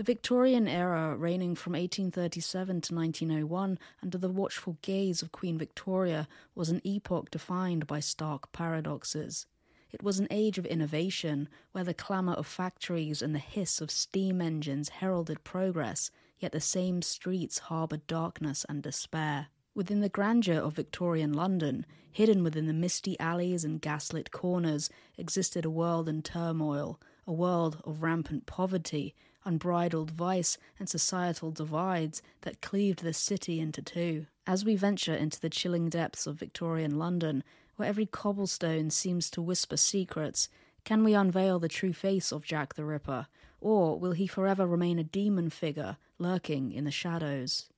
The Victorian era, reigning from 1837 to 1901 under the watchful gaze of Queen Victoria, was an epoch defined by stark paradoxes. It was an age of innovation, where the clamour of factories and the hiss of steam engines heralded progress, yet the same streets harboured darkness and despair. Within the grandeur of Victorian London, hidden within the misty alleys and gaslit corners, existed a world in turmoil, a world of rampant poverty, unbridled vice, and societal divides that cleaved the city into two. As we venture into the chilling depths of Victorian London, where every cobblestone seems to whisper secrets, can we unveil the true face of Jack the Ripper, or will he forever remain a demon figure lurking in the shadows?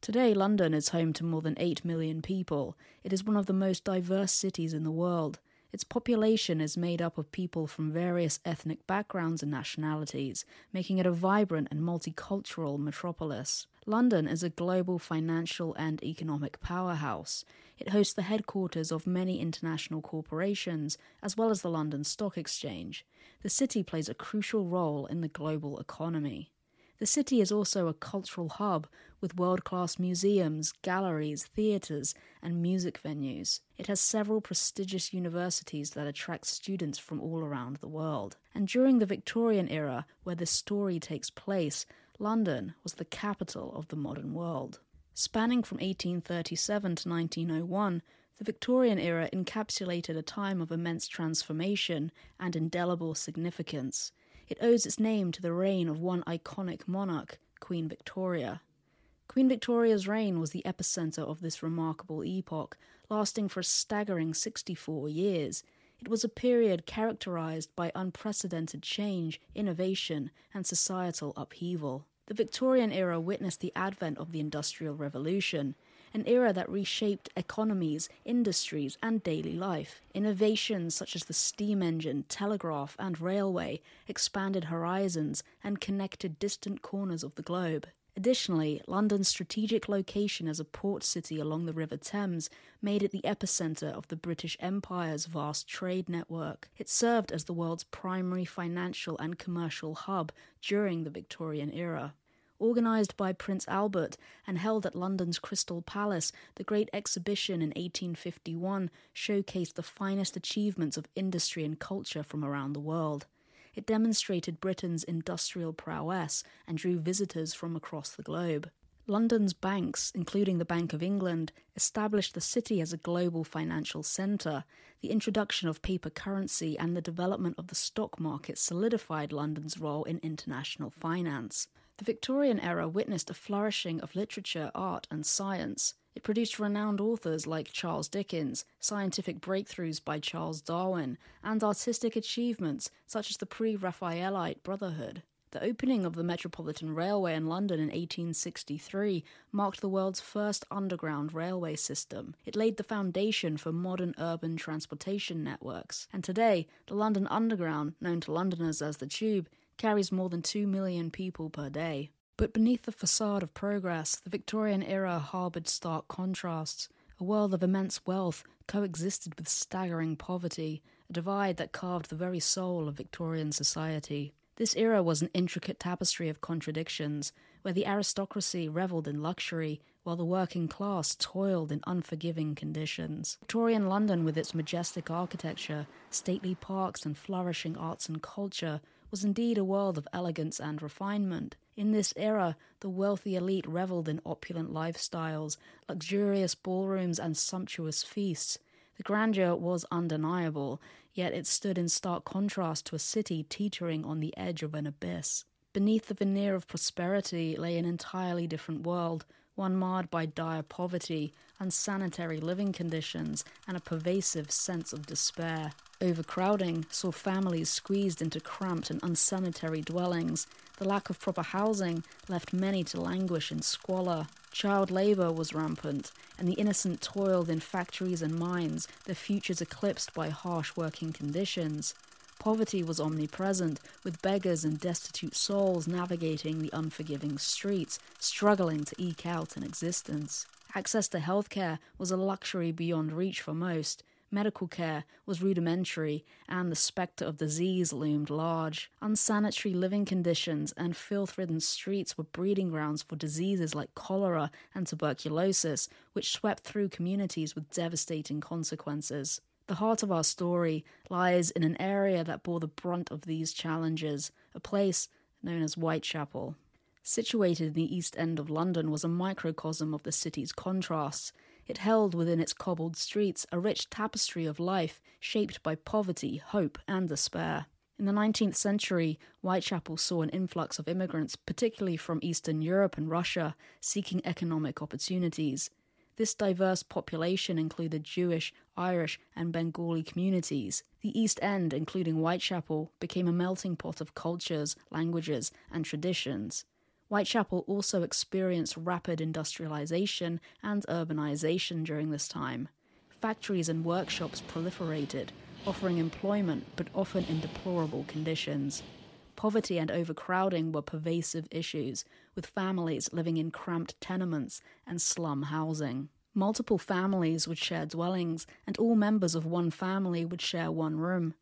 Today, London is home to more than 8 million people. It is one of the most diverse cities in the world. Its population is made up of people from various ethnic backgrounds and nationalities, making it a vibrant and multicultural metropolis. London is a global financial and economic powerhouse. It hosts the headquarters of many international corporations, as well as the London Stock Exchange. The city plays a crucial role in the global economy. The city is also a cultural hub with world class museums, galleries, theatres, and music venues. It has several prestigious universities that attract students from all around the world. And during the Victorian era, where this story takes place, London was the capital of the modern world. Spanning from 1837 to 1901, the Victorian era encapsulated a time of immense transformation and indelible significance. It owes its name to the reign of one iconic monarch, Queen Victoria. Queen Victoria's reign was the epicenter of this remarkable epoch, lasting for a staggering 64 years. It was a period characterized by unprecedented change, innovation, and societal upheaval. The Victorian era witnessed the advent of the Industrial Revolution an era that reshaped economies, industries, and daily life. Innovations such as the steam engine, telegraph, and railway expanded horizons and connected distant corners of the globe. Additionally, London's strategic location as a port city along the River Thames made it the epicenter of the British Empire's vast trade network. It served as the world's primary financial and commercial hub during the Victorian era. Organised by Prince Albert and held at London's Crystal Palace, the Great Exhibition in 1851 showcased the finest achievements of industry and culture from around the world. It demonstrated Britain's industrial prowess and drew visitors from across the globe. London's banks, including the Bank of England, established the city as a global financial centre. The introduction of paper currency and the development of the stock market solidified London's role in international finance. The Victorian era witnessed a flourishing of literature, art, and science. It produced renowned authors like Charles Dickens, scientific breakthroughs by Charles Darwin, and artistic achievements such as the Pre Raphaelite Brotherhood. The opening of the Metropolitan Railway in London in 1863 marked the world's first underground railway system. It laid the foundation for modern urban transportation networks. And today, the London Underground, known to Londoners as the Tube, carries more than 2 million people per day. But beneath the facade of progress, the Victorian era harboured stark contrasts. A world of immense wealth coexisted with staggering poverty, a divide that carved the very soul of Victorian society. This era was an intricate tapestry of contradictions, where the aristocracy revelled in luxury while the working class toiled in unforgiving conditions. Victorian London, with its majestic architecture, stately parks, and flourishing arts and culture, was indeed a world of elegance and refinement. In this era, the wealthy elite revelled in opulent lifestyles, luxurious ballrooms, and sumptuous feasts. The grandeur was undeniable, yet it stood in stark contrast to a city teetering on the edge of an abyss. Beneath the veneer of prosperity lay an entirely different world, one marred by dire poverty, unsanitary living conditions, and a pervasive sense of despair. Overcrowding saw families squeezed into cramped and unsanitary dwellings. The lack of proper housing left many to languish in squalor. Child labour was rampant, and the innocent toiled in factories and mines, their futures eclipsed by harsh working conditions. Poverty was omnipresent, with beggars and destitute souls navigating the unforgiving streets, struggling to eke out an existence. Access to healthcare was a luxury beyond reach for most. Medical care was rudimentary, and the spectre of disease loomed large. Unsanitary living conditions and filth ridden streets were breeding grounds for diseases like cholera and tuberculosis, which swept through communities with devastating consequences. The heart of our story lies in an area that bore the brunt of these challenges, a place known as Whitechapel. Situated in the East End of London was a microcosm of the city's contrasts. It held within its cobbled streets a rich tapestry of life shaped by poverty, hope, and despair. In the 19th century, Whitechapel saw an influx of immigrants, particularly from Eastern Europe and Russia, seeking economic opportunities. This diverse population included Jewish, Irish, and Bengali communities. The East End, including Whitechapel, became a melting pot of cultures, languages, and traditions. Whitechapel also experienced rapid industrialization and urbanization during this time. Factories and workshops proliferated, offering employment but often in deplorable conditions. Poverty and overcrowding were pervasive issues, with families living in cramped tenements and slum housing. Multiple families would share dwellings, and all members of one family would share one room.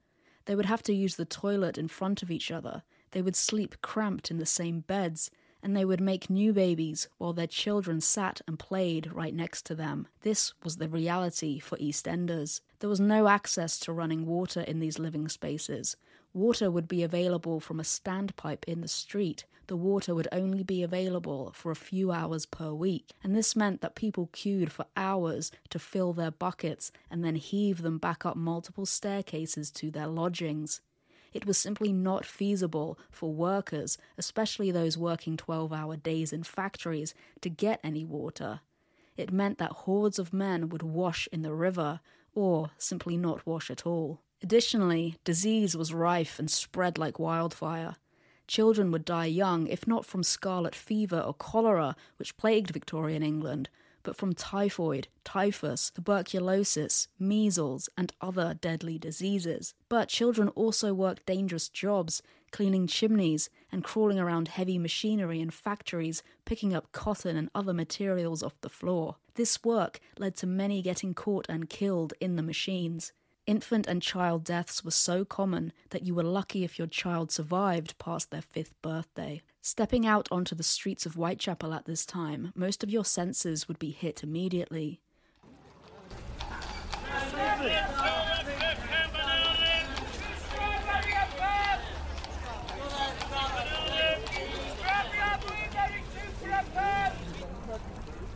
They would have to use the toilet in front of each other. They would sleep cramped in the same beds, and they would make new babies while their children sat and played right next to them. This was the reality for EastEnders. There was no access to running water in these living spaces. Water would be available from a standpipe in the street. The water would only be available for a few hours per week, and this meant that people queued for hours to fill their buckets and then heave them back up multiple staircases to their lodgings. It was simply not feasible for workers, especially those working 12 hour days in factories, to get any water. It meant that hordes of men would wash in the river, or simply not wash at all. Additionally, disease was rife and spread like wildfire. Children would die young, if not from scarlet fever or cholera, which plagued Victorian England, but from typhoid, typhus, tuberculosis, measles, and other deadly diseases. But children also worked dangerous jobs, cleaning chimneys and crawling around heavy machinery in factories, picking up cotton and other materials off the floor. This work led to many getting caught and killed in the machines. Infant and child deaths were so common that you were lucky if your child survived past their fifth birthday. Stepping out onto the streets of Whitechapel at this time, most of your senses would be hit immediately.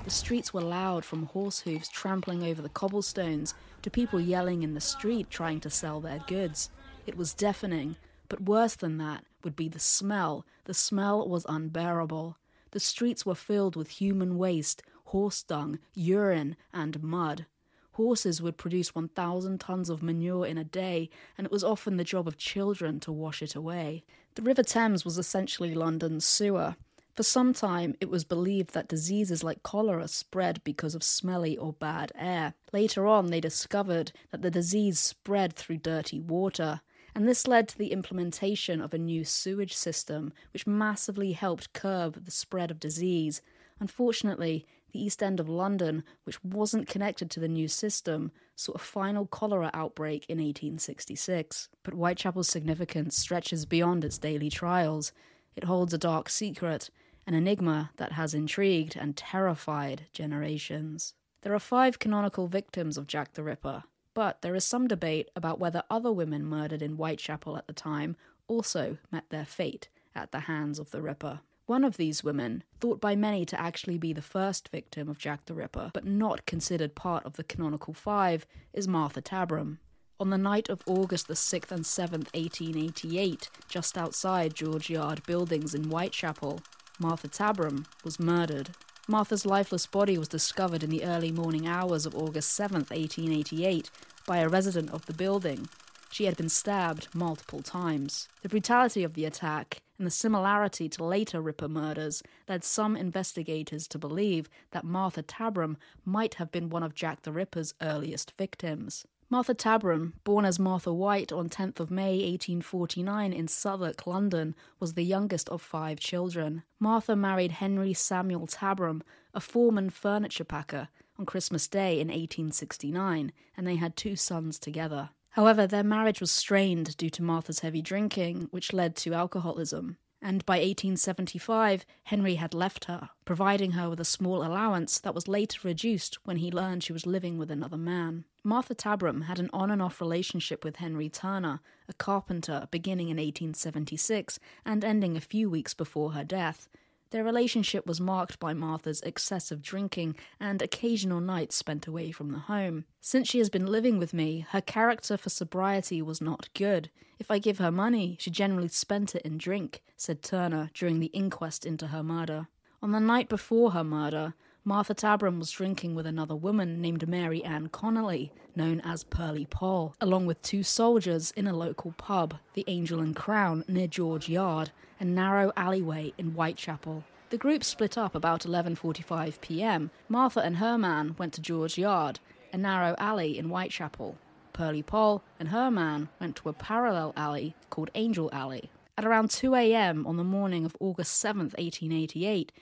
The streets were loud from horse hooves trampling over the cobblestones to people yelling in the street trying to sell their goods. It was deafening, but worse than that would be the smell. The smell was unbearable. The streets were filled with human waste, horse dung, urine, and mud. Horses would produce 1,000 tons of manure in a day, and it was often the job of children to wash it away. The River Thames was essentially London's sewer. For some time, it was believed that diseases like cholera spread because of smelly or bad air. Later on, they discovered that the disease spread through dirty water, and this led to the implementation of a new sewage system, which massively helped curb the spread of disease. Unfortunately, the East End of London, which wasn't connected to the new system, saw a final cholera outbreak in 1866. But Whitechapel's significance stretches beyond its daily trials. It holds a dark secret an enigma that has intrigued and terrified generations. There are five canonical victims of Jack the Ripper, but there is some debate about whether other women murdered in Whitechapel at the time also met their fate at the hands of the Ripper. One of these women, thought by many to actually be the first victim of Jack the Ripper, but not considered part of the canonical five, is Martha Tabram. On the night of August the 6th and 7th, 1888, just outside George Yard buildings in Whitechapel, Martha Tabram was murdered. Martha's lifeless body was discovered in the early morning hours of August 7, 1888, by a resident of the building. She had been stabbed multiple times. The brutality of the attack and the similarity to later Ripper murders led some investigators to believe that Martha Tabram might have been one of Jack the Ripper's earliest victims. Martha Tabram, born as Martha White on 10th of May 1849 in Southwark, London, was the youngest of five children. Martha married Henry Samuel Tabram, a foreman furniture packer, on Christmas Day in 1869, and they had two sons together. However, their marriage was strained due to Martha's heavy drinking, which led to alcoholism. And by 1875, Henry had left her, providing her with a small allowance that was later reduced when he learned she was living with another man. Martha Tabram had an on and off relationship with Henry Turner, a carpenter, beginning in 1876 and ending a few weeks before her death, their relationship was marked by Martha's excessive drinking and occasional nights spent away from the home. Since she has been living with me, her character for sobriety was not good. If I give her money, she generally spent it in drink, said Turner during the inquest into her murder. On the night before her murder, Martha Tabram was drinking with another woman named Mary Ann Connolly, known as Pearlie Poll, along with two soldiers in a local pub, the Angel and Crown, near George Yard, a narrow alleyway in Whitechapel. The group split up about 11:45 p.m. Martha and her man went to George Yard, a narrow alley in Whitechapel. Pearlie Poll and her man went to a parallel alley called Angel Alley. At around 2 a.m. on the morning of August 7, 1888,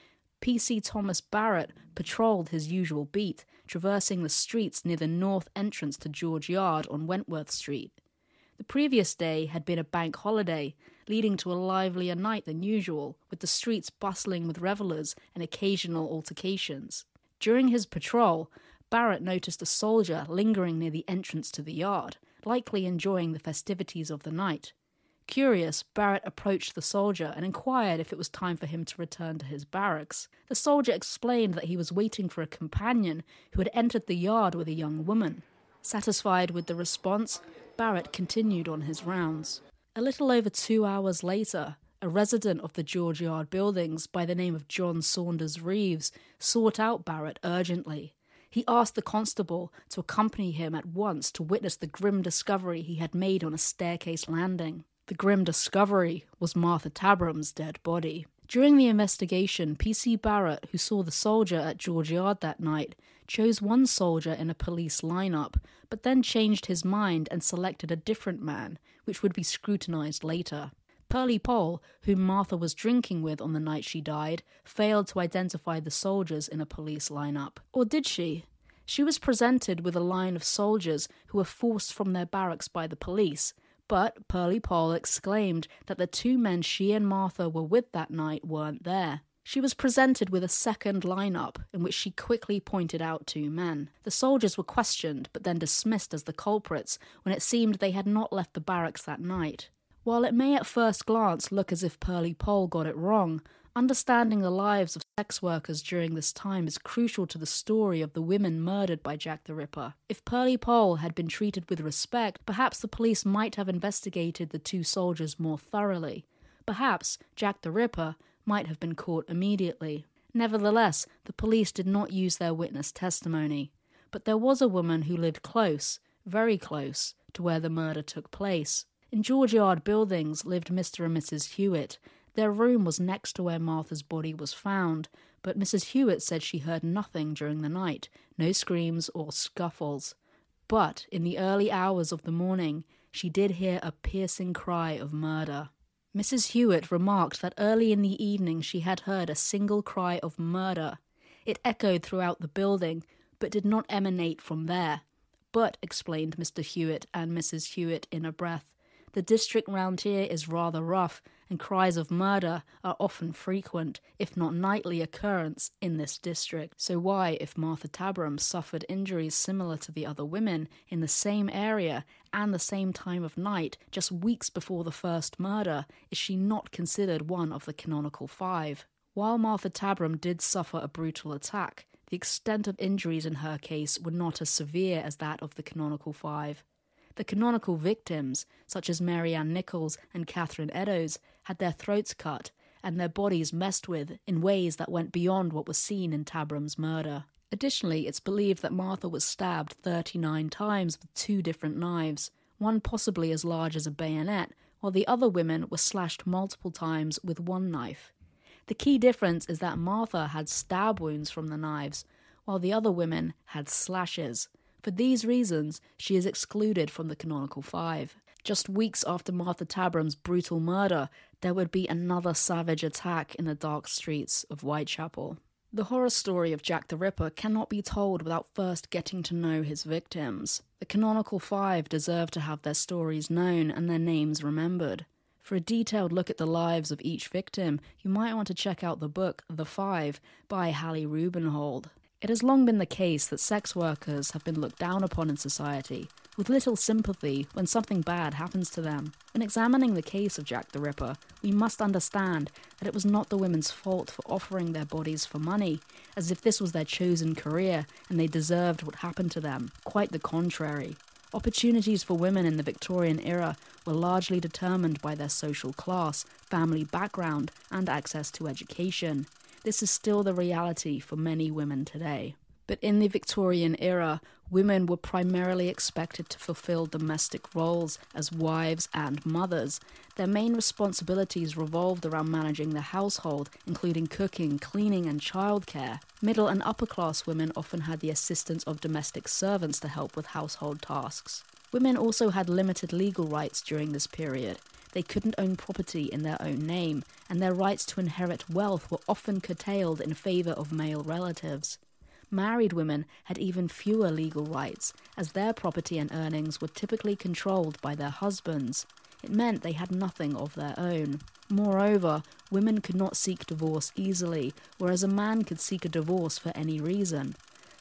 PC Thomas Barrett patrolled his usual beat, traversing the streets near the north entrance to George Yard on Wentworth Street. The previous day had been a bank holiday, leading to a livelier night than usual, with the streets bustling with revellers and occasional altercations. During his patrol, Barrett noticed a soldier lingering near the entrance to the yard, likely enjoying the festivities of the night. Curious, Barrett approached the soldier and inquired if it was time for him to return to his barracks. The soldier explained that he was waiting for a companion who had entered the yard with a young woman. Satisfied with the response, Barrett continued on his rounds. A little over two hours later, a resident of the George Yard buildings by the name of John Saunders Reeves sought out Barrett urgently. He asked the constable to accompany him at once to witness the grim discovery he had made on a staircase landing. The grim discovery was Martha Tabram's dead body. During the investigation, P.C. Barrett, who saw the soldier at George Yard that night, chose one soldier in a police lineup, but then changed his mind and selected a different man, which would be scrutinized later. Pearly Poll, whom Martha was drinking with on the night she died, failed to identify the soldiers in a police lineup. Or did she? She was presented with a line of soldiers who were forced from their barracks by the police, but Pearlie Poll exclaimed that the two men she and Martha were with that night weren't there. She was presented with a second lineup in which she quickly pointed out two men. The soldiers were questioned but then dismissed as the culprits when it seemed they had not left the barracks that night. While it may at first glance look as if Pearlie Poll got it wrong, understanding the lives of sex workers during this time is crucial to the story of the women murdered by Jack the Ripper. If Pearlie Poll had been treated with respect, perhaps the police might have investigated the two soldiers more thoroughly. Perhaps Jack the Ripper might have been caught immediately. Nevertheless, the police did not use their witness testimony. But there was a woman who lived close, very close, to where the murder took place. In George Yard buildings lived Mr. and Mrs. Hewitt. Their room was next to where Martha's body was found, but Mrs. Hewitt said she heard nothing during the night, no screams or scuffles. But in the early hours of the morning, she did hear a piercing cry of murder. Mrs. Hewitt remarked that early in the evening she had heard a single cry of murder. It echoed throughout the building, but did not emanate from there. But, explained Mr. Hewitt and Mrs. Hewitt in a breath, the district round here is rather rough, and cries of murder are often frequent, if not nightly occurrence, in this district. So why, if Martha Tabram suffered injuries similar to the other women in the same area and the same time of night, just weeks before the first murder, is she not considered one of the canonical five? While Martha Tabram did suffer a brutal attack, the extent of injuries in her case were not as severe as that of the canonical five. The canonical victims, such as Mary Ann Nichols and Catherine Eddowes, had their throats cut and their bodies messed with in ways that went beyond what was seen in Tabram's murder. Additionally, it's believed that Martha was stabbed 39 times with two different knives, one possibly as large as a bayonet, while the other women were slashed multiple times with one knife. The key difference is that Martha had stab wounds from the knives, while the other women had slashes. For these reasons, she is excluded from the canonical five. Just weeks after Martha Tabram's brutal murder, there would be another savage attack in the dark streets of Whitechapel. The horror story of Jack the Ripper cannot be told without first getting to know his victims. The canonical five deserve to have their stories known and their names remembered. For a detailed look at the lives of each victim, you might want to check out the book The Five by Hallie Rubenhold. It has long been the case that sex workers have been looked down upon in society, with little sympathy when something bad happens to them. In examining the case of Jack the Ripper, we must understand that it was not the women's fault for offering their bodies for money, as if this was their chosen career and they deserved what happened to them. Quite the contrary. Opportunities for women in the Victorian era were largely determined by their social class, family background, and access to education. This is still the reality for many women today. But in the Victorian era, women were primarily expected to fulfill domestic roles as wives and mothers. Their main responsibilities revolved around managing the household, including cooking, cleaning, and childcare. Middle and upper class women often had the assistance of domestic servants to help with household tasks. Women also had limited legal rights during this period. They couldn't own property in their own name, and their rights to inherit wealth were often curtailed in favour of male relatives. Married women had even fewer legal rights, as their property and earnings were typically controlled by their husbands. It meant they had nothing of their own. Moreover, women could not seek divorce easily, whereas a man could seek a divorce for any reason.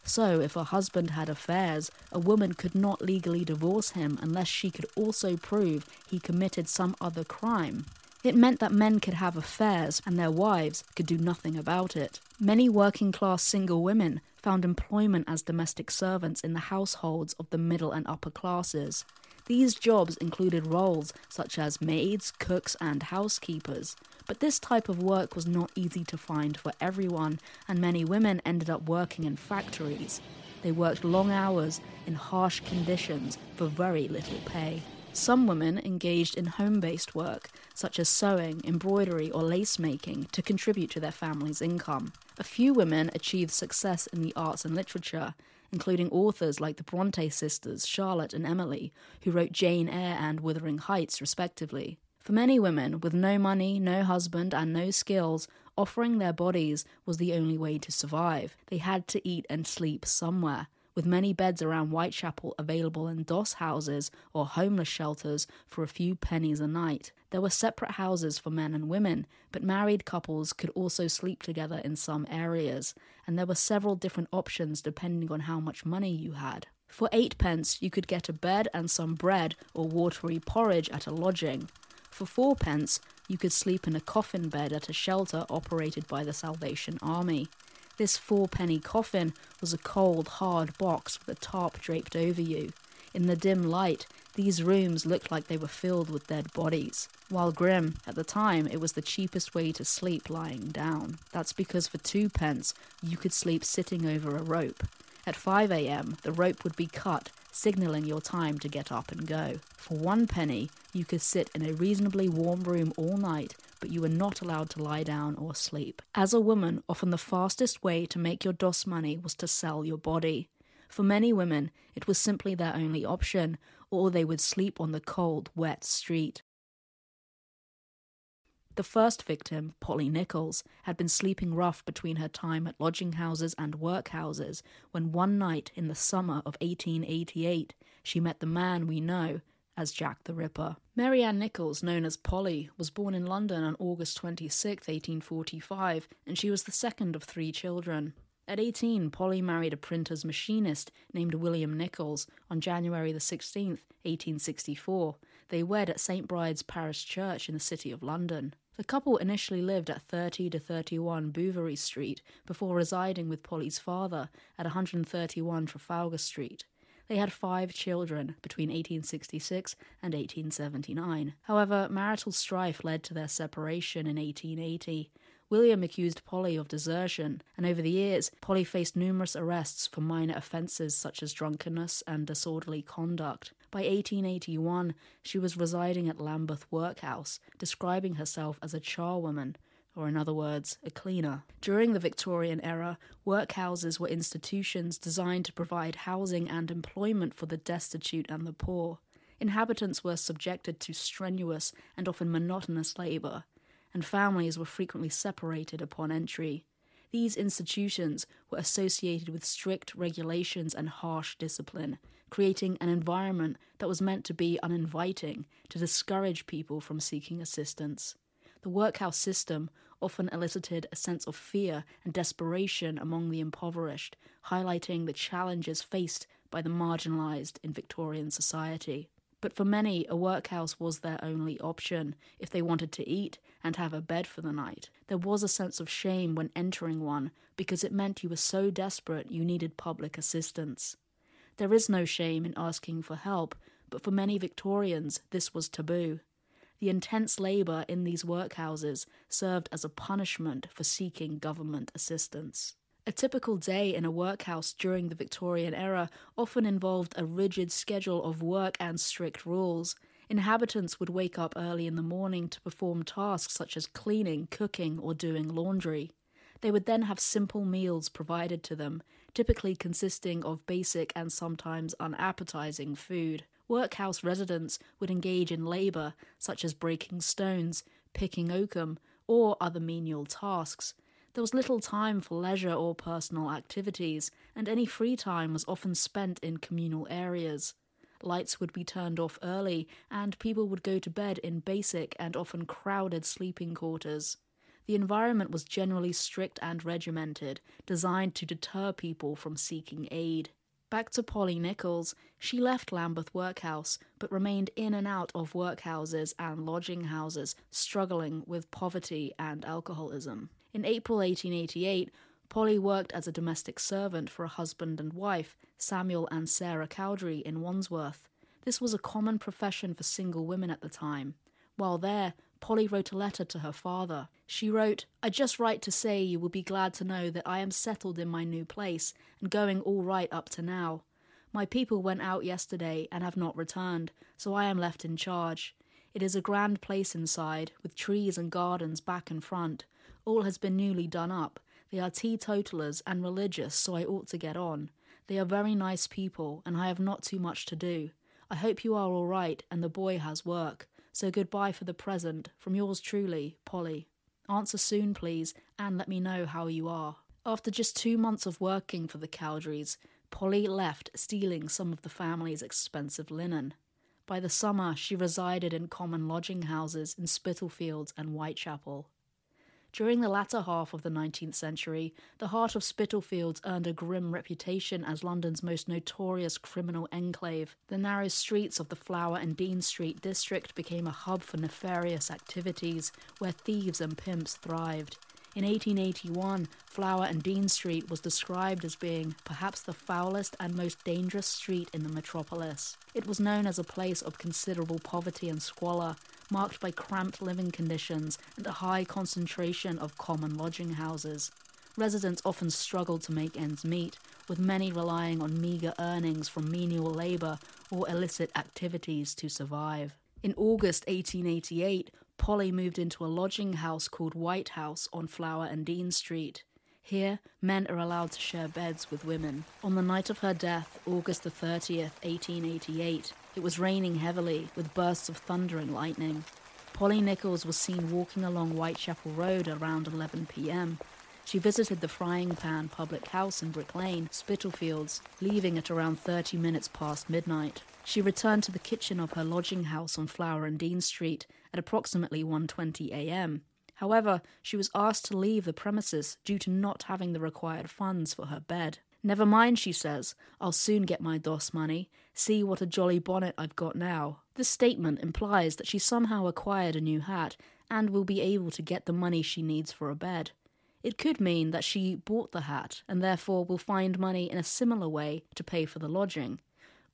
So, if a husband had affairs, a woman could not legally divorce him unless she could also prove he committed some other crime. It meant that men could have affairs and their wives could do nothing about it. Many working class single women found employment as domestic servants in the households of the middle and upper classes. These jobs included roles such as maids, cooks, and housekeepers. But this type of work was not easy to find for everyone, and many women ended up working in factories. They worked long hours in harsh conditions for very little pay. Some women engaged in home based work, such as sewing, embroidery, or lace making, to contribute to their family's income. A few women achieved success in the arts and literature, including authors like the Bronte sisters, Charlotte and Emily, who wrote Jane Eyre and Wuthering Heights, respectively. For many women, with no money, no husband, and no skills, offering their bodies was the only way to survive. They had to eat and sleep somewhere. With many beds around Whitechapel available in doss houses or homeless shelters for a few pennies a night. There were separate houses for men and women, but married couples could also sleep together in some areas, and there were several different options depending on how much money you had. For eightpence, you could get a bed and some bread or watery porridge at a lodging. For fourpence, you could sleep in a coffin bed at a shelter operated by the Salvation Army. This four-penny coffin was a cold, hard box with a tarp draped over you. In the dim light, these rooms looked like they were filled with dead bodies. While grim, at the time it was the cheapest way to sleep lying down. That's because for two pence, you could sleep sitting over a rope. At 5 am, the rope would be cut, signalling your time to get up and go. For one penny, you could sit in a reasonably warm room all night, but you were not allowed to lie down or sleep. As a woman, often the fastest way to make your doss money was to sell your body. For many women, it was simply their only option, or they would sleep on the cold, wet street. The first victim, Polly Nichols, had been sleeping rough between her time at lodging houses and workhouses when one night in the summer of 1888 she met the man we know as Jack the Ripper. Mary Ann Nichols, known as Polly, was born in London on August 26, 1845, and she was the second of three children. At 18, Polly married a printer's machinist named William Nichols on January the 16th, 1864. They wed at St. Bride's Parish Church in the City of London. The couple initially lived at 30 to 31 Bouverie Street before residing with Polly's father at 131 Trafalgar Street. They had five children between 1866 and 1879. However, marital strife led to their separation in 1880. William accused Polly of desertion, and over the years, Polly faced numerous arrests for minor offences such as drunkenness and disorderly conduct. By 1881, she was residing at Lambeth Workhouse, describing herself as a charwoman, or in other words, a cleaner. During the Victorian era, workhouses were institutions designed to provide housing and employment for the destitute and the poor. Inhabitants were subjected to strenuous and often monotonous labour, and families were frequently separated upon entry. These institutions were associated with strict regulations and harsh discipline, creating an environment that was meant to be uninviting to discourage people from seeking assistance. The workhouse system often elicited a sense of fear and desperation among the impoverished, highlighting the challenges faced by the marginalized in Victorian society. But for many, a workhouse was their only option if they wanted to eat and have a bed for the night. There was a sense of shame when entering one because it meant you were so desperate you needed public assistance. There is no shame in asking for help, but for many Victorians, this was taboo. The intense labour in these workhouses served as a punishment for seeking government assistance. A typical day in a workhouse during the Victorian era often involved a rigid schedule of work and strict rules. Inhabitants would wake up early in the morning to perform tasks such as cleaning, cooking, or doing laundry. They would then have simple meals provided to them, typically consisting of basic and sometimes unappetizing food. Workhouse residents would engage in labour, such as breaking stones, picking oakum, or other menial tasks. There was little time for leisure or personal activities, and any free time was often spent in communal areas. Lights would be turned off early, and people would go to bed in basic and often crowded sleeping quarters. The environment was generally strict and regimented, designed to deter people from seeking aid. Back to Polly Nichols, she left Lambeth Workhouse, but remained in and out of workhouses and lodging houses, struggling with poverty and alcoholism. In April 1888, Polly worked as a domestic servant for a husband and wife, Samuel and Sarah Cowdery, in Wandsworth. This was a common profession for single women at the time. While there, Polly wrote a letter to her father. She wrote, I just write to say you will be glad to know that I am settled in my new place and going all right up to now. My people went out yesterday and have not returned, so I am left in charge. It is a grand place inside, with trees and gardens back and front. All has been newly done up. They are teetotalers and religious, so I ought to get on. They are very nice people, and I have not too much to do. I hope you are all right and the boy has work. So goodbye for the present, from yours truly, Polly. Answer soon, please, and let me know how you are. After just two months of working for the Cowderys, Polly left stealing some of the family's expensive linen. By the summer, she resided in common lodging houses in Spitalfields and Whitechapel. During the latter half of the 19th century, the heart of Spitalfields earned a grim reputation as London's most notorious criminal enclave. The narrow streets of the Flower and Dean Street district became a hub for nefarious activities where thieves and pimps thrived. In 1881, Flower and Dean Street was described as being perhaps the foulest and most dangerous street in the metropolis. It was known as a place of considerable poverty and squalor, marked by cramped living conditions and a high concentration of common lodging houses. Residents often struggled to make ends meet, with many relying on meagre earnings from menial labour or illicit activities to survive. In August 1888, Polly moved into a lodging house called White House on Flower and Dean Street. Here, men are allowed to share beds with women. On the night of her death, August the 30th, 1888, it was raining heavily, with bursts of thunder and lightning. Polly Nichols was seen walking along Whitechapel Road around 11 pm. She visited the Frying Pan public house in Brick Lane, Spitalfields, leaving at around 30 minutes past midnight. She returned to the kitchen of her lodging house on Flower and Dean Street at approximately 1:20 a.m. However, she was asked to leave the premises due to not having the required funds for her bed. Never mind, she says, I'll soon get my doss money. See what a jolly bonnet I've got now. This statement implies that she somehow acquired a new hat and will be able to get the money she needs for a bed. It could mean that she bought the hat and therefore will find money in a similar way to pay for the lodging.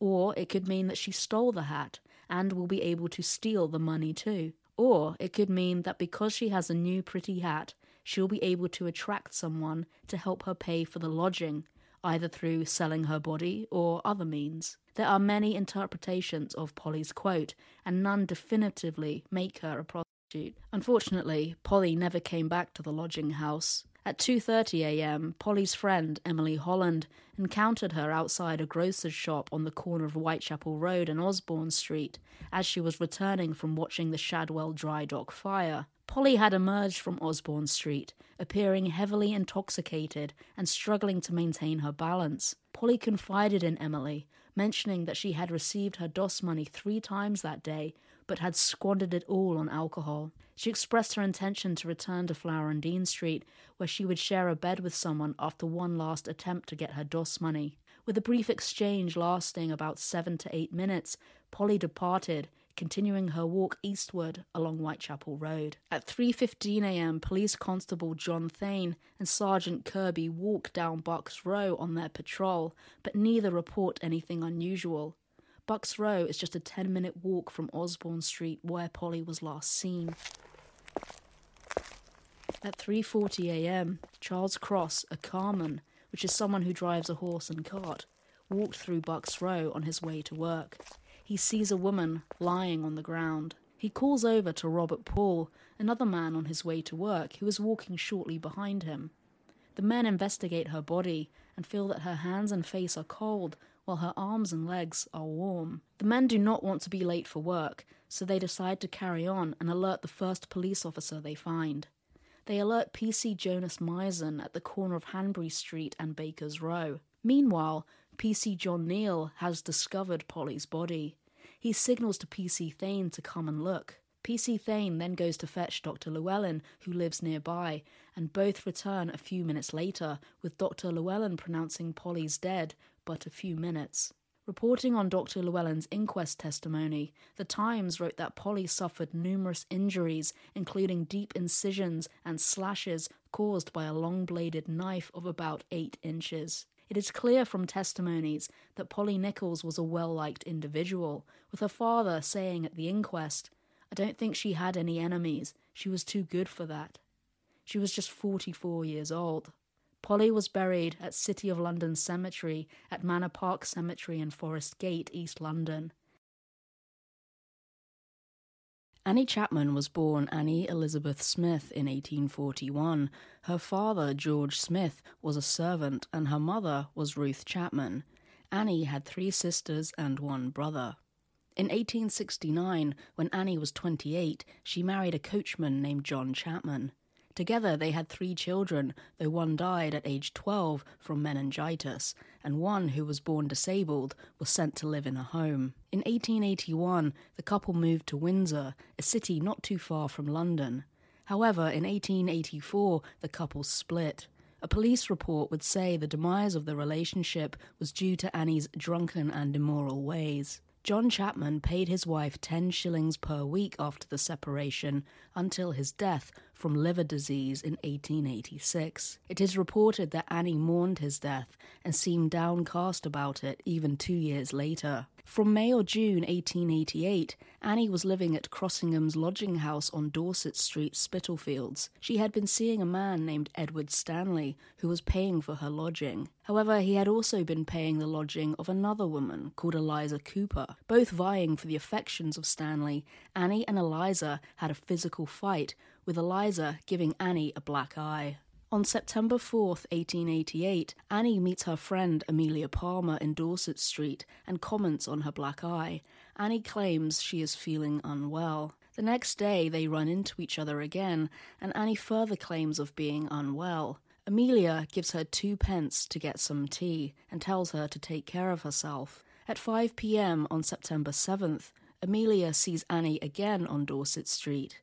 Or it could mean that she stole the hat and will be able to steal the money too. Or it could mean that because she has a new pretty hat, she'll be able to attract someone to help her pay for the lodging, either through selling her body or other means. There are many interpretations of Polly's quote, and none definitively make her a prostitute. Unfortunately, Polly never came back to the lodging house. At 2:30 a.m., Polly's friend Emily Holland encountered her outside a grocer's shop on the corner of Whitechapel Road and Osborne Street as she was returning from watching the Shadwell dry dock fire. Polly had emerged from Osborne Street, appearing heavily intoxicated and struggling to maintain her balance. Polly confided in Emily, mentioning that she had received her doss money three times that day, but had squandered it all on alcohol. She expressed her intention to return to Flower and Dean Street, where she would share a bed with someone after one last attempt to get her doss money. With a brief exchange lasting about seven to eight minutes, Polly departed, continuing her walk eastward along Whitechapel Road. At 3:15 a.m., Police Constable John Thain and Sergeant Kirby walk down Bucks Row on their patrol, but neither report anything unusual. Bucks Row is just a 10-minute walk from Osborne Street where Polly was last seen. At 3:40 a.m., Charles Cross, a carman, which is someone who drives a horse and cart, walked through Bucks Row on his way to work. He sees a woman lying on the ground. He calls over to Robert Paul, another man on his way to work, who is walking shortly behind him. The men investigate her body and feel that her hands and face are cold, while her arms and legs are warm. The men do not want to be late for work, so they decide to carry on and alert the first police officer they find. They alert PC Jonas Mizen at the corner of Hanbury Street and Baker's Row. Meanwhile, PC John Neal has discovered Polly's body. He signals to PC Thain to come and look. PC Thain then goes to fetch Dr. Llewellyn, who lives nearby, and both return a few minutes later, with Dr. Llewellyn pronouncing Polly's dead but a few minutes. Reporting on Dr. Llewellyn's inquest testimony, The Times wrote that Polly suffered numerous injuries, including deep incisions and slashes caused by a long bladed knife of about 8 inches. It is clear from testimonies that Polly Nichols was a well liked individual, with her father saying at the inquest, I don't think she had any enemies, she was too good for that. She was just 44 years old. Polly was buried at City of London Cemetery at Manor Park Cemetery in Forest Gate, East London. Annie Chapman was born Annie Elizabeth Smith in 1841. Her father, George Smith, was a servant, and her mother was Ruth Chapman. Annie had three sisters and one brother. In 1869, when Annie was 28, she married a coachman named John Chapman. Together they had three children, though one died at age 12 from meningitis, and one, who was born disabled, was sent to live in a home. In 1881, the couple moved to Windsor, a city not too far from London. However, in 1884, the couple split. A police report would say the demise of the relationship was due to Annie's drunken and immoral ways. John Chapman paid his wife 10 shillings per week after the separation until his death from liver disease in 1886. It is reported that Annie mourned his death and seemed downcast about it even two years later. From May or June 1888, Annie was living at Crossingham's lodging house on Dorset Street, Spitalfields. She had been seeing a man named Edward Stanley, who was paying for her lodging. However, he had also been paying the lodging of another woman called Eliza Cooper. Both vying for the affections of Stanley, Annie and Eliza had a physical fight, with Eliza giving Annie a black eye. On September 4, 1888, Annie meets her friend Amelia Palmer in Dorset Street and comments on her black eye. Annie claims she is feeling unwell. The next day, they run into each other again, and Annie further claims of being unwell. Amelia gives her two pence to get some tea and tells her to take care of herself. At 5 pm on September 7th, Amelia sees Annie again on Dorset Street.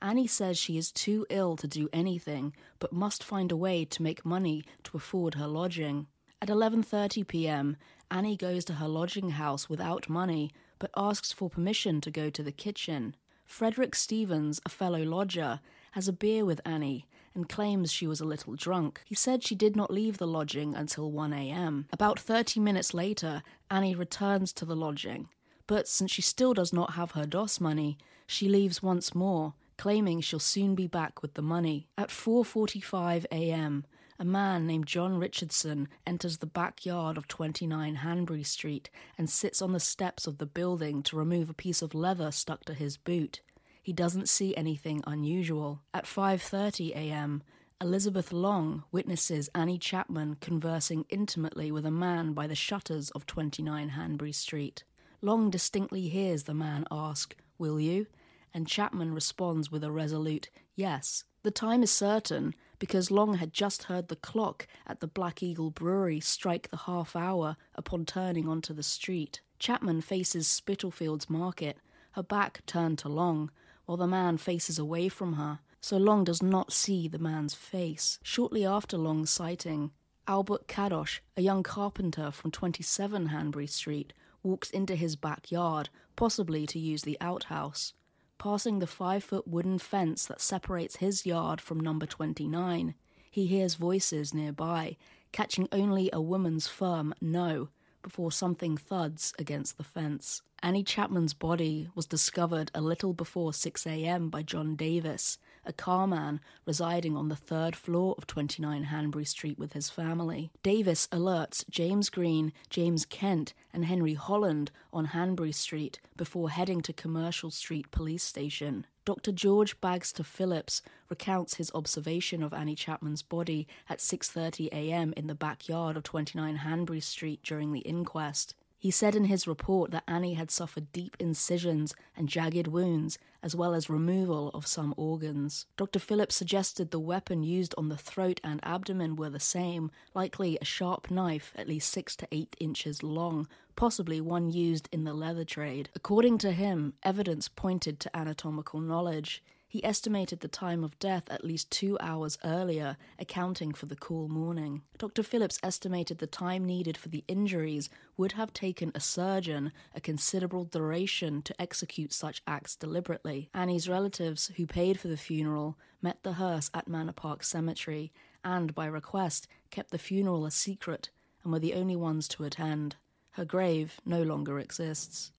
Annie says she is too ill to do anything, but must find a way to make money to afford her lodging. At 11:30 p.m., Annie goes to her lodging house without money, but asks for permission to go to the kitchen. Frederick Stevens, a fellow lodger, has a beer with Annie and claims she was a little drunk. He said she did not leave the lodging until 1 a.m. About 30 minutes later, Annie returns to the lodging. But since she still does not have her doss money, she leaves once more claiming she'll soon be back with the money. At 4:45 a.m., a man named John Richardson enters the backyard of 29 Hanbury Street and sits on the steps of the building to remove a piece of leather stuck to his boot. He doesn't see anything unusual. At 5:30 a.m., Elizabeth Long witnesses Annie Chapman conversing intimately with a man by the shutters of 29 Hanbury Street. Long distinctly hears the man ask, Will you? And Chapman responds with a resolute Yes, the time is certain because Long had just heard the clock at the Black Eagle Brewery strike the half hour upon turning onto the street. Chapman faces Spitalfields Market, her back turned to Long, while the man faces away from her, so Long does not see the man's face. Shortly after Long's sighting, Albert Cadosch, a young carpenter from 27 Hanbury Street, walks into his backyard, possibly to use the outhouse. Passing the five foot wooden fence that separates his yard from number 29, he hears voices nearby, catching only a woman's firm no before something thuds against the fence. Annie Chapman's body was discovered a little before 6 a.m. by John Davis, a carman residing on the third floor of 29 Hanbury Street with his family. Davis alerts James Green, James Kent, and Henry Holland on Hanbury Street before heading to Commercial Street Police Station. Dr. George Bagster Phillips recounts his observation of Annie Chapman's body at 6:30 a.m. in the backyard of 29 Hanbury Street during the inquest. He said in his report that Annie had suffered deep incisions and jagged wounds, as well as removal of some organs. Dr. Phillips suggested the weapon used on the throat and abdomen were the same, likely a sharp knife at least six to eight inches long, possibly one used in the leather trade. According to him, evidence pointed to anatomical knowledge. He estimated the time of death at least two hours earlier, accounting for the cool morning. Dr. Phillips estimated the time needed for the injuries would have taken a surgeon a considerable duration to execute such acts deliberately. Annie's relatives, who paid for the funeral, met the hearse at Manor Park Cemetery and, by request, kept the funeral a secret and were the only ones to attend. Her grave no longer exists.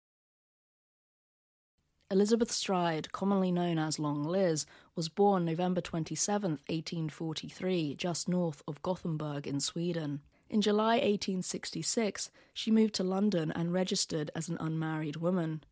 Elizabeth Stride, commonly known as Long Liz, was born November 27, 1843, just north of Gothenburg in Sweden. In July 1866, she moved to London and registered as an unmarried woman.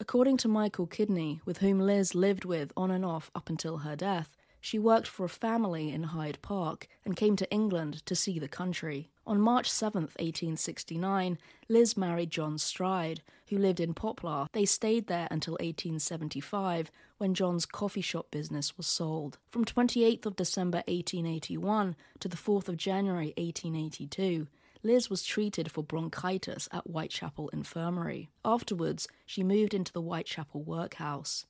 According to Michael Kidney, with whom Liz lived with on and off up until her death, she worked for a family in Hyde Park and came to England to see the country. On March 7, 1869, Liz married John Stride, who lived in Poplar. They stayed there until 1875, when John's coffee shop business was sold. From 28th of December 1881 to the 4th of January 1882, Liz was treated for bronchitis at Whitechapel Infirmary. Afterwards, she moved into the Whitechapel workhouse.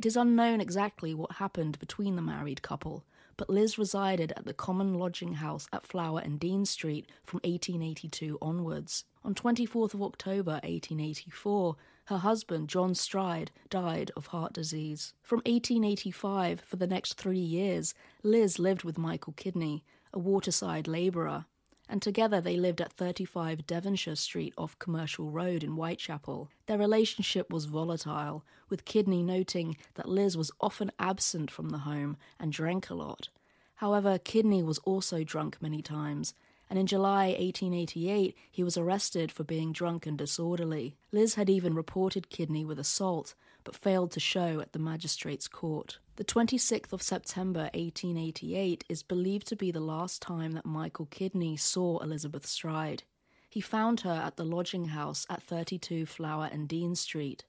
It is unknown exactly what happened between the married couple, but Liz resided at the common lodging house at Flower and Dean Street from 1882 onwards. On 24th of October 1884, her husband, John Stride, died of heart disease. From 1885, for the next three years, Liz lived with Michael Kidney, a waterside labourer, and together they lived at 35 Devonshire Street off Commercial Road in Whitechapel. Their relationship was volatile, with Kidney noting that Liz was often absent from the home and drank a lot. However, Kidney was also drunk many times, and in July 1888 he was arrested for being drunk and disorderly. Liz had even reported Kidney with assault, but failed to show at the magistrate's court. The 26th of September 1888 is believed to be the last time that Michael Kidney saw Elizabeth Stride. He found her at the lodging house at 32 Flower and Dean Street.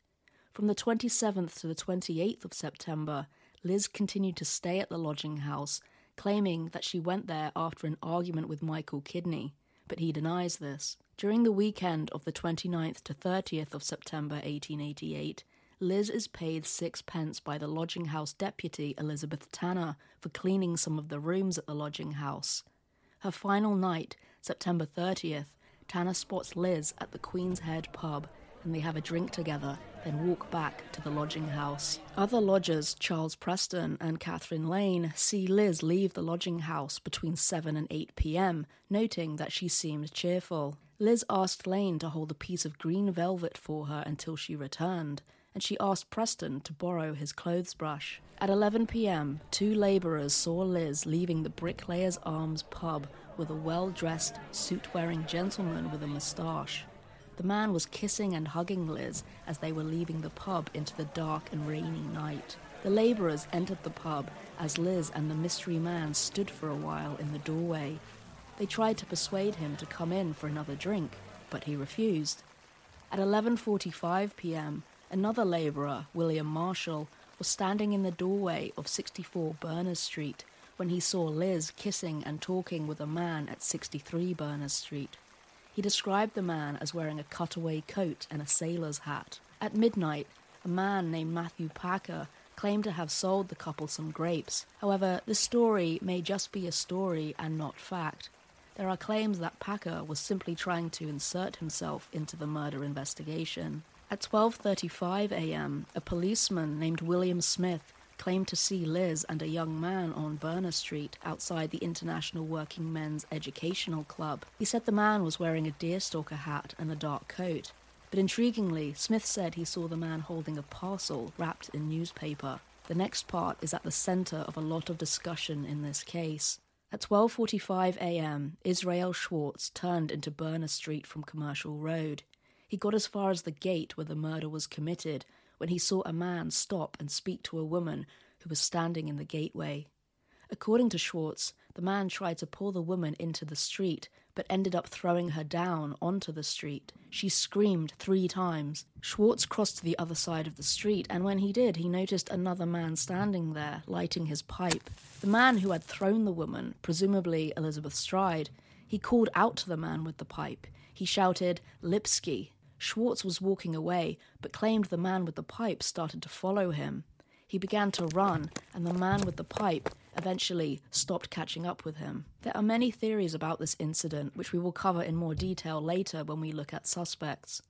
From the 27th to the 28th of September, Liz continued to stay at the lodging house, claiming that she went there after an argument with Michael Kidney, but he denies this. During the weekend of the 29th to 30th of September 1888, Liz is paid sixpence by the lodging house deputy Elizabeth Tanner for cleaning some of the rooms at the lodging house. Her final night, September 30th, Tanner spots Liz at the Queen's Head pub and they have a drink together, then walk back to the lodging house. Other lodgers, Charles Preston and Catherine Lane, see Liz leave the lodging house between 7 and 8 pm, noting that she seemed cheerful. Liz asked Lane to hold a piece of green velvet for her until she returned, and she asked Preston to borrow his clothes brush. At 11 pm, two labourers saw Liz leaving the Bricklayers Arms pub with a well dressed, suit wearing gentleman with a moustache. The man was kissing and hugging Liz as they were leaving the pub into the dark and rainy night. The labourers entered the pub as Liz and the mystery man stood for a while in the doorway. They tried to persuade him to come in for another drink, but he refused. At 11:45 p.m., another labourer, William Marshall, was standing in the doorway of 64 Berners Street when he saw Liz kissing and talking with a man at 63 Berners Street. He described the man as wearing a cutaway coat and a sailor's hat. At midnight, a man named Matthew Packer claimed to have sold the couple some grapes. However, this story may just be a story and not fact. There are claims that Packer was simply trying to insert himself into the murder investigation. At 12:35 a.m., a policeman named William Smith claimed to see Liz and a young man on Berner Street outside the International Working Men's Educational Club. He said the man was wearing a deerstalker hat and a dark coat. But intriguingly, Smith said he saw the man holding a parcel wrapped in newspaper. The next part is at the center of a lot of discussion in this case. At 12:45 a.m., Israel Schwartz turned into Berner Street from Commercial Road. He got as far as the gate where the murder was committed when he saw a man stop and speak to a woman who was standing in the gateway. According to Schwartz, the man tried to pull the woman into the street, but ended up throwing her down onto the street. She screamed three times. Schwartz crossed to the other side of the street, and when he did, he noticed another man standing there, lighting his pipe. The man who had thrown the woman, presumably Elizabeth Stride, he called out to the man with the pipe. He shouted, Lipski. Schwartz was walking away, but claimed the man with the pipe started to follow him. He began to run, and the man with the pipe eventually stopped catching up with him. There are many theories about this incident, which we will cover in more detail later when we look at suspects.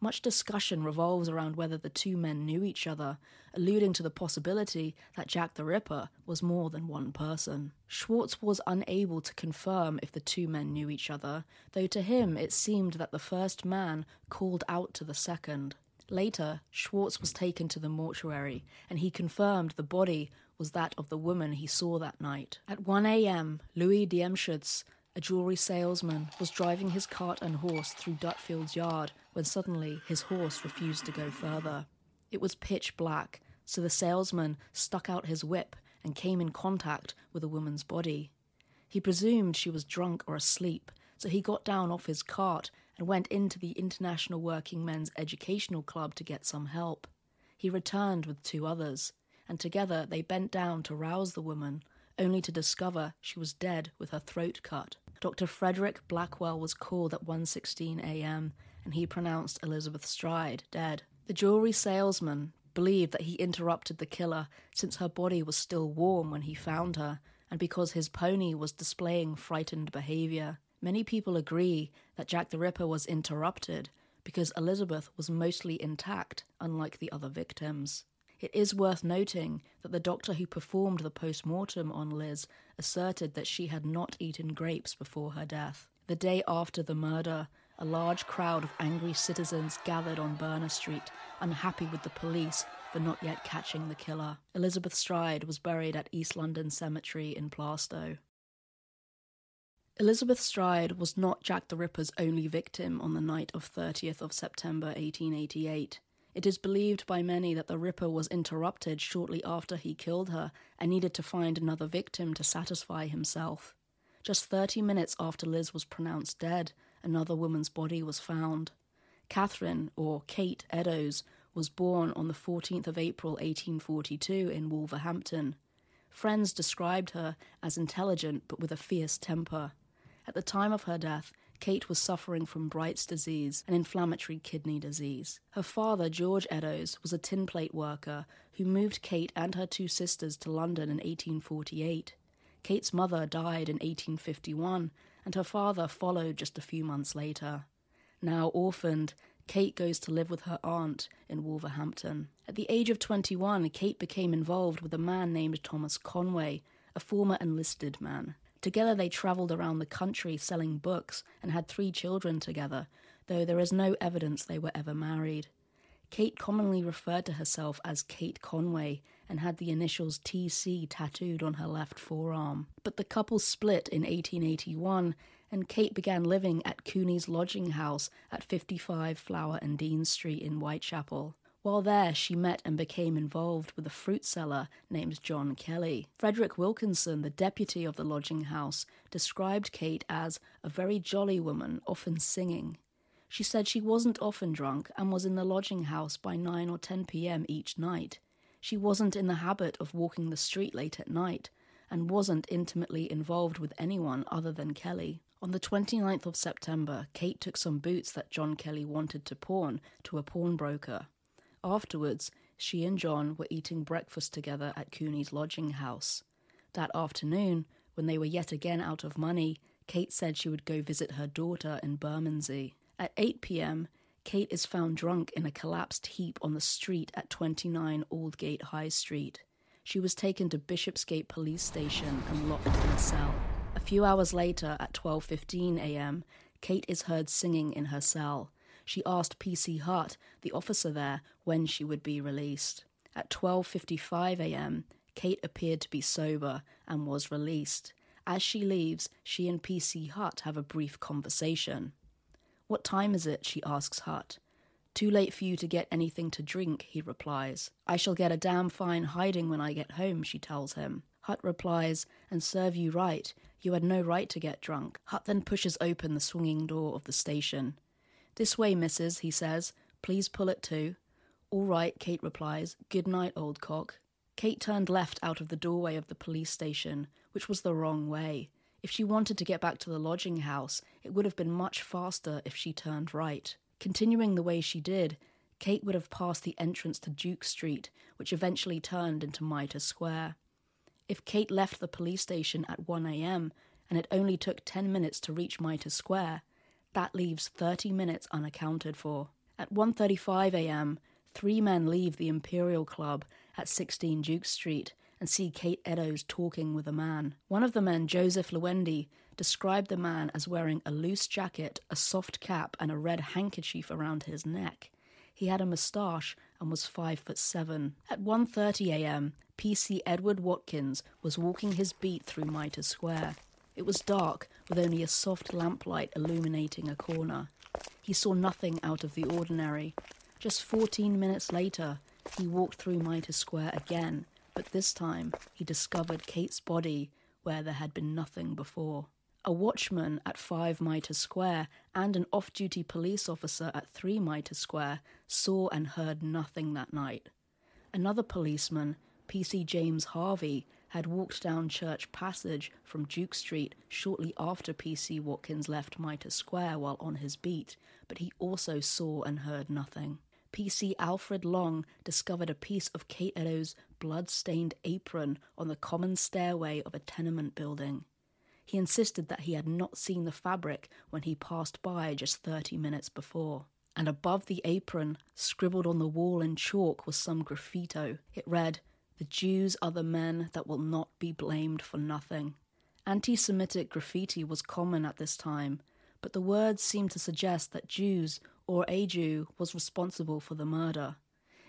Much discussion revolves around whether the two men knew each other, alluding to the possibility that Jack the Ripper was more than one person. Schwartz was unable to confirm if the two men knew each other, though to him it seemed that the first man called out to the second. Later, Schwartz was taken to the mortuary, and he confirmed the body was that of the woman he saw that night. At 1 a.m., Louis Diemschutz, a jewelry salesman, was driving his cart and horse through Dutfield's yard when suddenly his horse refused to go further. It was pitch black, so the salesman stuck out his whip and came in contact with a woman's body. He presumed she was drunk or asleep, so he got down off his cart and went into the International Working Men's Educational Club to get some help. He returned with two others and together they bent down to rouse the woman, only to discover she was dead with her throat cut. Dr. Frederick Blackwell was called at 1:16 a.m. and he pronounced Elizabeth Stride dead. The jewelry salesman believed that he interrupted the killer since her body was still warm when he found her and because his pony was displaying frightened behavior. Many people agree that Jack the Ripper was interrupted because Elizabeth was mostly intact, unlike the other victims. It is worth noting that the doctor who performed the post mortem on Liz asserted that she had not eaten grapes before her death. The day after the murder, a large crowd of angry citizens gathered on Berner Street, unhappy with the police for not yet catching the killer. Elizabeth Stride was buried at East London Cemetery in Plaistow. Elizabeth Stride was not Jack the Ripper's only victim on the night of 30th of September 1888. It is believed by many that the Ripper was interrupted shortly after he killed her and needed to find another victim to satisfy himself. Just 30 minutes after Liz was pronounced dead, another woman's body was found. Catherine, or Kate Eddowes, was born on the 14th of April 1842 in Wolverhampton. Friends described her as intelligent but with a fierce temper. At the time of her death, Kate was suffering from Bright's disease, an inflammatory kidney disease. Her father, George Eddowes, was a tin plate worker who moved Kate and her two sisters to London in 1848. Kate's mother died in 1851, and her father followed just a few months later. Now orphaned, Kate goes to live with her aunt in Wolverhampton. At the age of 21, Kate became involved with a man named Thomas Conway, a former enlisted man. Together they travelled around the country selling books and had three children together, though there is no evidence they were ever married. Kate commonly referred to herself as Kate Conway and had the initials TC tattooed on her left forearm. But the couple split in 1881 and Kate began living at Cooney's lodging house at 55 Flower and Dean Street in Whitechapel. While there, she met and became involved with a fruit seller named John Kelly. Frederick Wilkinson, the deputy of the lodging house, described Kate as a very jolly woman, often singing. She said she wasn't often drunk and was in the lodging house by 9 or 10 p.m. each night. She wasn't in the habit of walking the street late at night and wasn't intimately involved with anyone other than Kelly. On the 29th of September, Kate took some boots that John Kelly wanted to pawn to a pawnbroker. Afterwards, she and John were eating breakfast together at Cooney's lodging house. That afternoon, when they were yet again out of money, Kate said she would go visit her daughter in Bermondsey. At 8 pm, Kate is found drunk in a collapsed heap on the street at 29 Aldgate High Street. She was taken to Bishopsgate Police Station and locked in a cell. A few hours later, at 12:15 a.m., Kate is heard singing in her cell. She asked PC Hutt, the officer there, when she would be released. At 12:55 a.m., Kate appeared to be sober and was released. As she leaves, she and PC Hutt have a brief conversation. What time is it? she asks Hutt. Too late for you to get anything to drink, he replies. I shall get a damn fine hiding when I get home, she tells him. Hutt replies, And serve you right. You had no right to get drunk. Hutt then pushes open the swinging door of the station. This way, missus, he says. Please pull it to. All right, Kate replies. Good night, old cock. Kate turned left out of the doorway of the police station, which was the wrong way. If she wanted to get back to the lodging house, it would have been much faster if she turned right. Continuing the way she did, Kate would have passed the entrance to Duke Street, which eventually turned into Mitre Square. If Kate left the police station at 1 a.m. and it only took 10 minutes to reach Mitre Square, that leaves 30 minutes unaccounted for. At 1:35 a.m., three men leave the Imperial Club at 16 Duke Street and see Kate Eddowes talking with a man. One of the men, Joseph Llewellyn, described the man as wearing a loose jacket, a soft cap, and a red handkerchief around his neck. He had a moustache and was five foot seven. At 1:30 a.m., PC Edward Watkins was walking his beat through Mitre Square. It was dark, with only a soft lamplight illuminating a corner. He saw nothing out of the ordinary. Just 14 minutes later, he walked through Mitre Square again but this time he discovered Kate's body where there had been nothing before. A watchman at 5 Mitre Square and an off duty police officer at 3 Mitre Square saw and heard nothing that night. Another policeman, PC James Harvey, had walked down Church Passage from Duke Street shortly after PC Watkins left Mitre Square while on his beat, but he also saw and heard nothing. PC Alfred Long discovered a piece of Kate Eddowes' blood-stained apron on the common stairway of a tenement building. He insisted that he had not seen the fabric when he passed by just 30 minutes before. And above the apron, scribbled on the wall in chalk, was some graffito. It read, The Jews are the men that will not be blamed for nothing. Anti Semitic graffiti was common at this time, but the words seem to suggest that Jews or a Jew was responsible for the murder.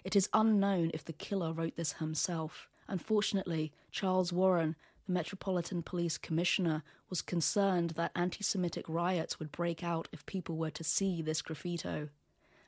It is unknown if the killer wrote this himself. Unfortunately, Charles Warren, the Metropolitan Police Commissioner, was concerned that anti Semitic riots would break out if people were to see this graffito.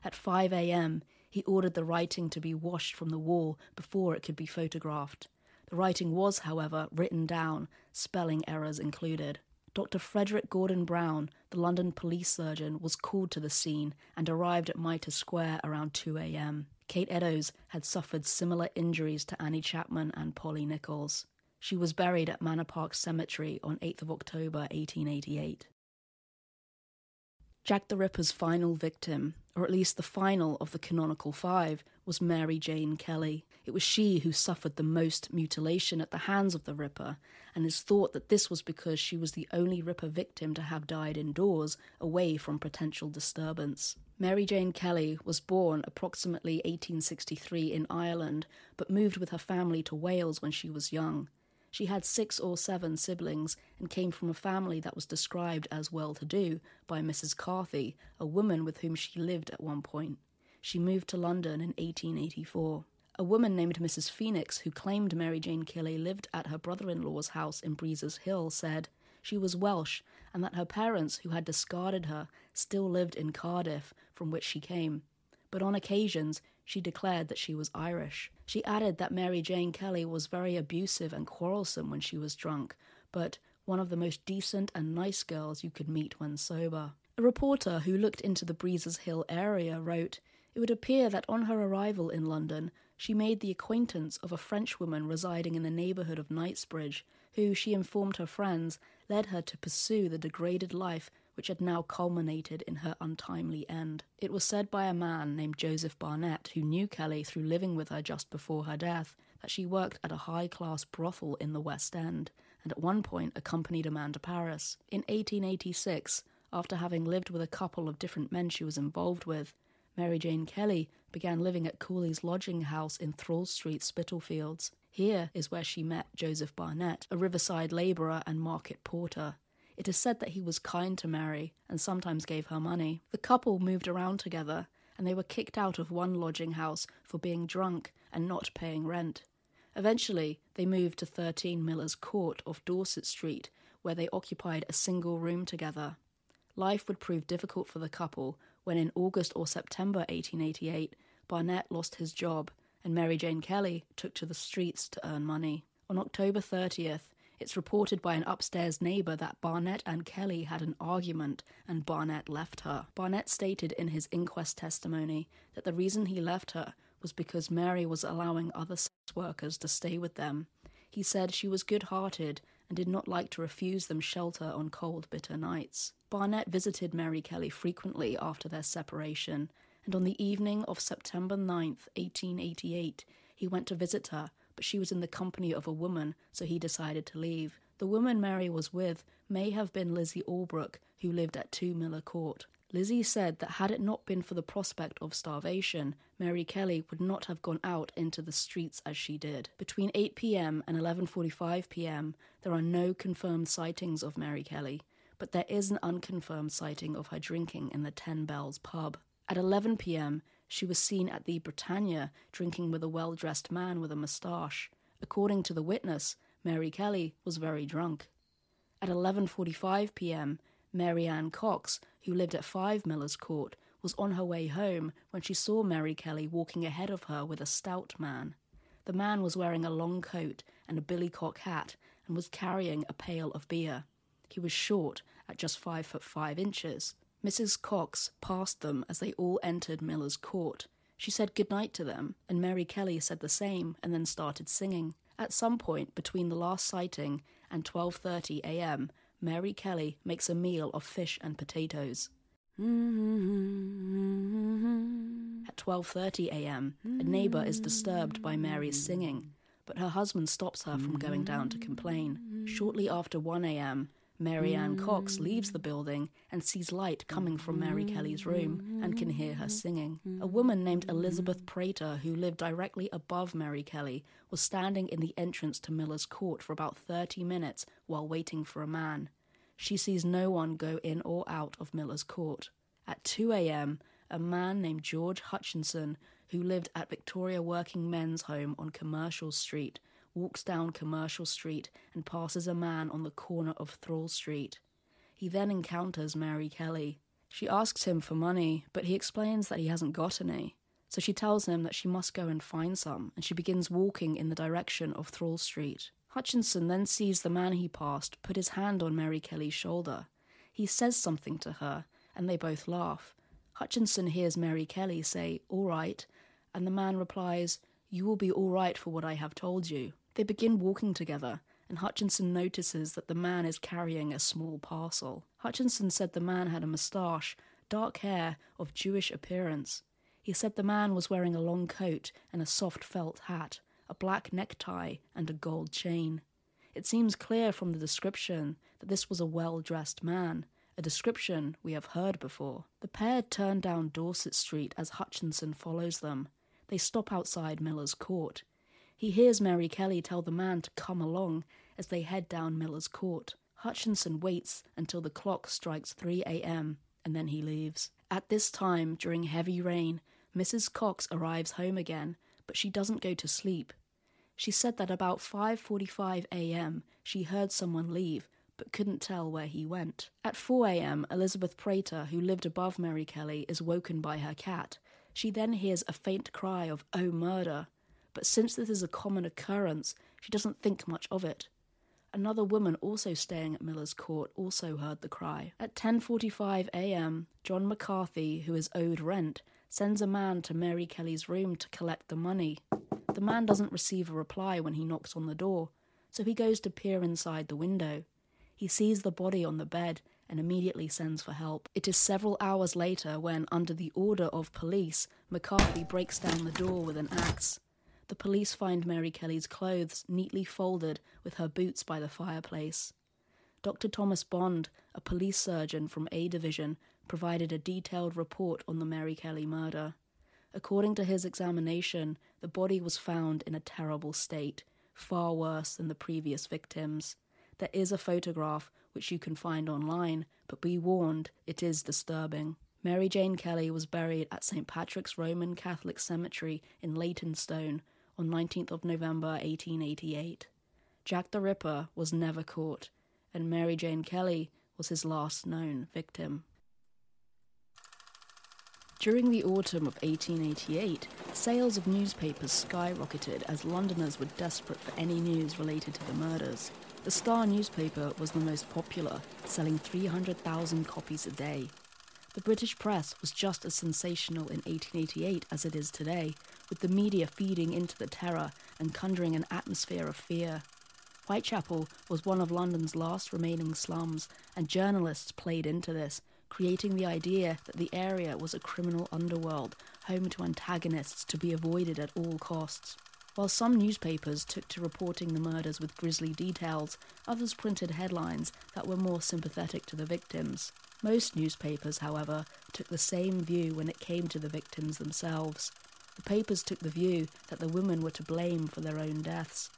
At 5 a.m., he ordered the writing to be washed from the wall before it could be photographed. The writing was, however, written down, spelling errors included. Dr. Frederick Gordon Brown, the London police surgeon, was called to the scene and arrived at Mitre Square around 2 a.m. Kate Eddowes had suffered similar injuries to Annie Chapman and Polly Nichols. She was buried at Manor Park Cemetery on 8th of October 1888. Jack the Ripper's final victim, or at least the final of the canonical five, was Mary Jane Kelly. It was she who suffered the most mutilation at the hands of the Ripper, and is thought that this was because she was the only Ripper victim to have died indoors, away from potential disturbance. Mary Jane Kelly was born approximately 1863 in Ireland, but moved with her family to Wales when she was young. She had six or seven siblings and came from a family that was described as well to do by Mrs. Carthy, a woman with whom she lived at one point. She moved to London in 1884. A woman named Mrs. Phoenix, who claimed Mary Jane Kelly lived at her brother in law's house in Breezer's Hill, said she was Welsh and that her parents, who had discarded her, still lived in Cardiff, from which she came. But on occasions, she declared that she was Irish. She added that Mary Jane Kelly was very abusive and quarrelsome when she was drunk, but one of the most decent and nice girls you could meet when sober. A reporter who looked into the Breezer's Hill area wrote, It would appear that on her arrival in London, she made the acquaintance of a Frenchwoman residing in the neighborhood of Knightsbridge, who, she informed her friends, led her to pursue the degraded life which had now culminated in her untimely end. It was said by a man named Joseph Barnett, who knew Kelly through living with her just before her death, that she worked at a high class brothel in the West End, and at one point accompanied a man to Paris. In 1886, after having lived with a couple of different men she was involved with, Mary Jane Kelly began living at Cooley's lodging house in Thrawl Street, Spitalfields. Here is where she met Joseph Barnett, a riverside labourer and market porter. It is said that he was kind to Mary and sometimes gave her money. The couple moved around together, and they were kicked out of one lodging house for being drunk and not paying rent. Eventually, they moved to 13 Miller's Court off Dorset Street, where they occupied a single room together. Life would prove difficult for the couple when, in August or September 1888, Barnett lost his job and Mary Jane Kelly took to the streets to earn money. On October 30th, it's reported by an upstairs neighbour that Barnett and Kelly had an argument and Barnett left her. Barnett stated in his inquest testimony that the reason he left her was because Mary was allowing other sex workers to stay with them. He said she was good hearted and did not like to refuse them shelter on cold, bitter nights. Barnett visited Mary Kelly frequently after their separation, and on the evening of September 9th, 1888, he went to visit her, but she was in the company of a woman, so he decided to leave. The woman Mary was with may have been Lizzie Albrook, who lived at 2 Miller Court. Lizzie said that had it not been for the prospect of starvation, Mary Kelly would not have gone out into the streets as she did. Between 8 p.m. and 11:45 p.m., there are no confirmed sightings of Mary Kelly, but there is an unconfirmed sighting of her drinking in the Ten Bells pub. At 11 p.m., she was seen at the Britannia drinking with a well-dressed man with a moustache. According to the witness, Mary Kelly was very drunk. At 11:45 p.m., Mary Ann Cox, who lived at 5 Miller's Court, was on her way home when she saw Mary Kelly walking ahead of her with a stout man. The man was wearing a long coat and a billycock hat and was carrying a pail of beer. He was short, at just five foot five inches. Mrs. Cox passed them as they all entered Miller's Court. She said good night to them, and Mary Kelly said the same and then started singing. At some point between the last sighting and 12:30 a.m., Mary Kelly makes a meal of fish and potatoes. Mm-hmm. At 12:30 a.m., a neighbor is disturbed by Mary's singing, but her husband stops her from going down to complain. Mm-hmm. Shortly after 1 a.m., Mary Ann Cox mm. leaves the building and sees light coming from Mary Kelly's room and can hear her mm. singing. A mm. woman named Elizabeth Prater, who lived directly above Mary Kelly, was standing in the entrance to Miller's Court for about 30 minutes while waiting for a man. She sees no one go in or out of Miller's Court. At 2 a.m., a man named George Hutchinson, who lived at Victoria Working Men's Home on Commercial Street, walks down Commercial Street and passes a man on the corner of Thrawl Street. He then encounters Mary Kelly. She asks him for money, but he explains that he hasn't got any. So she tells him that she must go and find some, and she begins walking in the direction of Thrawl Street. Hutchinson then sees the man he passed put his hand on Mary Kelly's shoulder. He says something to her, and they both laugh. Hutchinson hears Mary Kelly say, All right, and the man replies, You will be all right for what I have told you. They begin walking together, and Hutchinson notices that the man is carrying a small parcel. Hutchinson said the man had a moustache, dark hair, of Jewish appearance. He said the man was wearing a long coat and a soft felt hat, a black necktie, and a gold chain. It seems clear from the description that this was a well dressed man, a description we have heard before. The pair turn down Dorset Street as Hutchinson follows them. They stop outside Miller's Court. He hears Mary Kelly tell the man to come along as they head down Miller's Court. Hutchinson waits until the clock strikes 3 a.m. and then he leaves. At this time, during heavy rain, Mrs. Cox arrives home again, but she doesn't go to sleep. She said that about 5:45 a.m. she heard someone leave but couldn't tell where he went. At 4 a.m., Elizabeth Prater, who lived above Mary Kelly, is woken by her cat. She then hears a faint cry of "Oh murder!" But since this is a common occurrence, she doesn't think much of it. Another woman also staying at Miller's Court also heard the cry. At 10:45 a.m., John McCarthy, who is owed rent, sends a man to Mary Kelly's room to collect the money. The man doesn't receive a reply when he knocks on the door, so he goes to peer inside the window. He sees the body on the bed and immediately sends for help. It is several hours later when, under the order of police, McCarthy breaks down the door with an axe. The police find Mary Kelly's clothes neatly folded with her boots by the fireplace. Dr. Thomas Bond, a police surgeon from A Division, provided a detailed report on the Mary Kelly murder. According to his examination, the body was found in a terrible state, far worse than the previous victims. There is a photograph which you can find online, but be warned, it is disturbing. Mary Jane Kelly was buried at St. Patrick's Roman Catholic Cemetery in Leytonstone on 19th of November 1888. Jack the Ripper was never caught, and Mary Jane Kelly was his last known victim. During the autumn of 1888, sales of newspapers skyrocketed as Londoners were desperate for any news related to the murders. The Star newspaper was the most popular, selling 300,000 copies a day. The British press was just as sensational in 1888 as it is today, with the media feeding into the terror and conjuring an atmosphere of fear. Whitechapel was one of London's last remaining slums, and journalists played into this, creating the idea that the area was a criminal underworld, home to antagonists to be avoided at all costs. While some newspapers took to reporting the murders with grisly details, others printed headlines that were more sympathetic to the victims. Most newspapers, however, took the same view when it came to the victims themselves. The papers took the view that the women were to blame for their own deaths.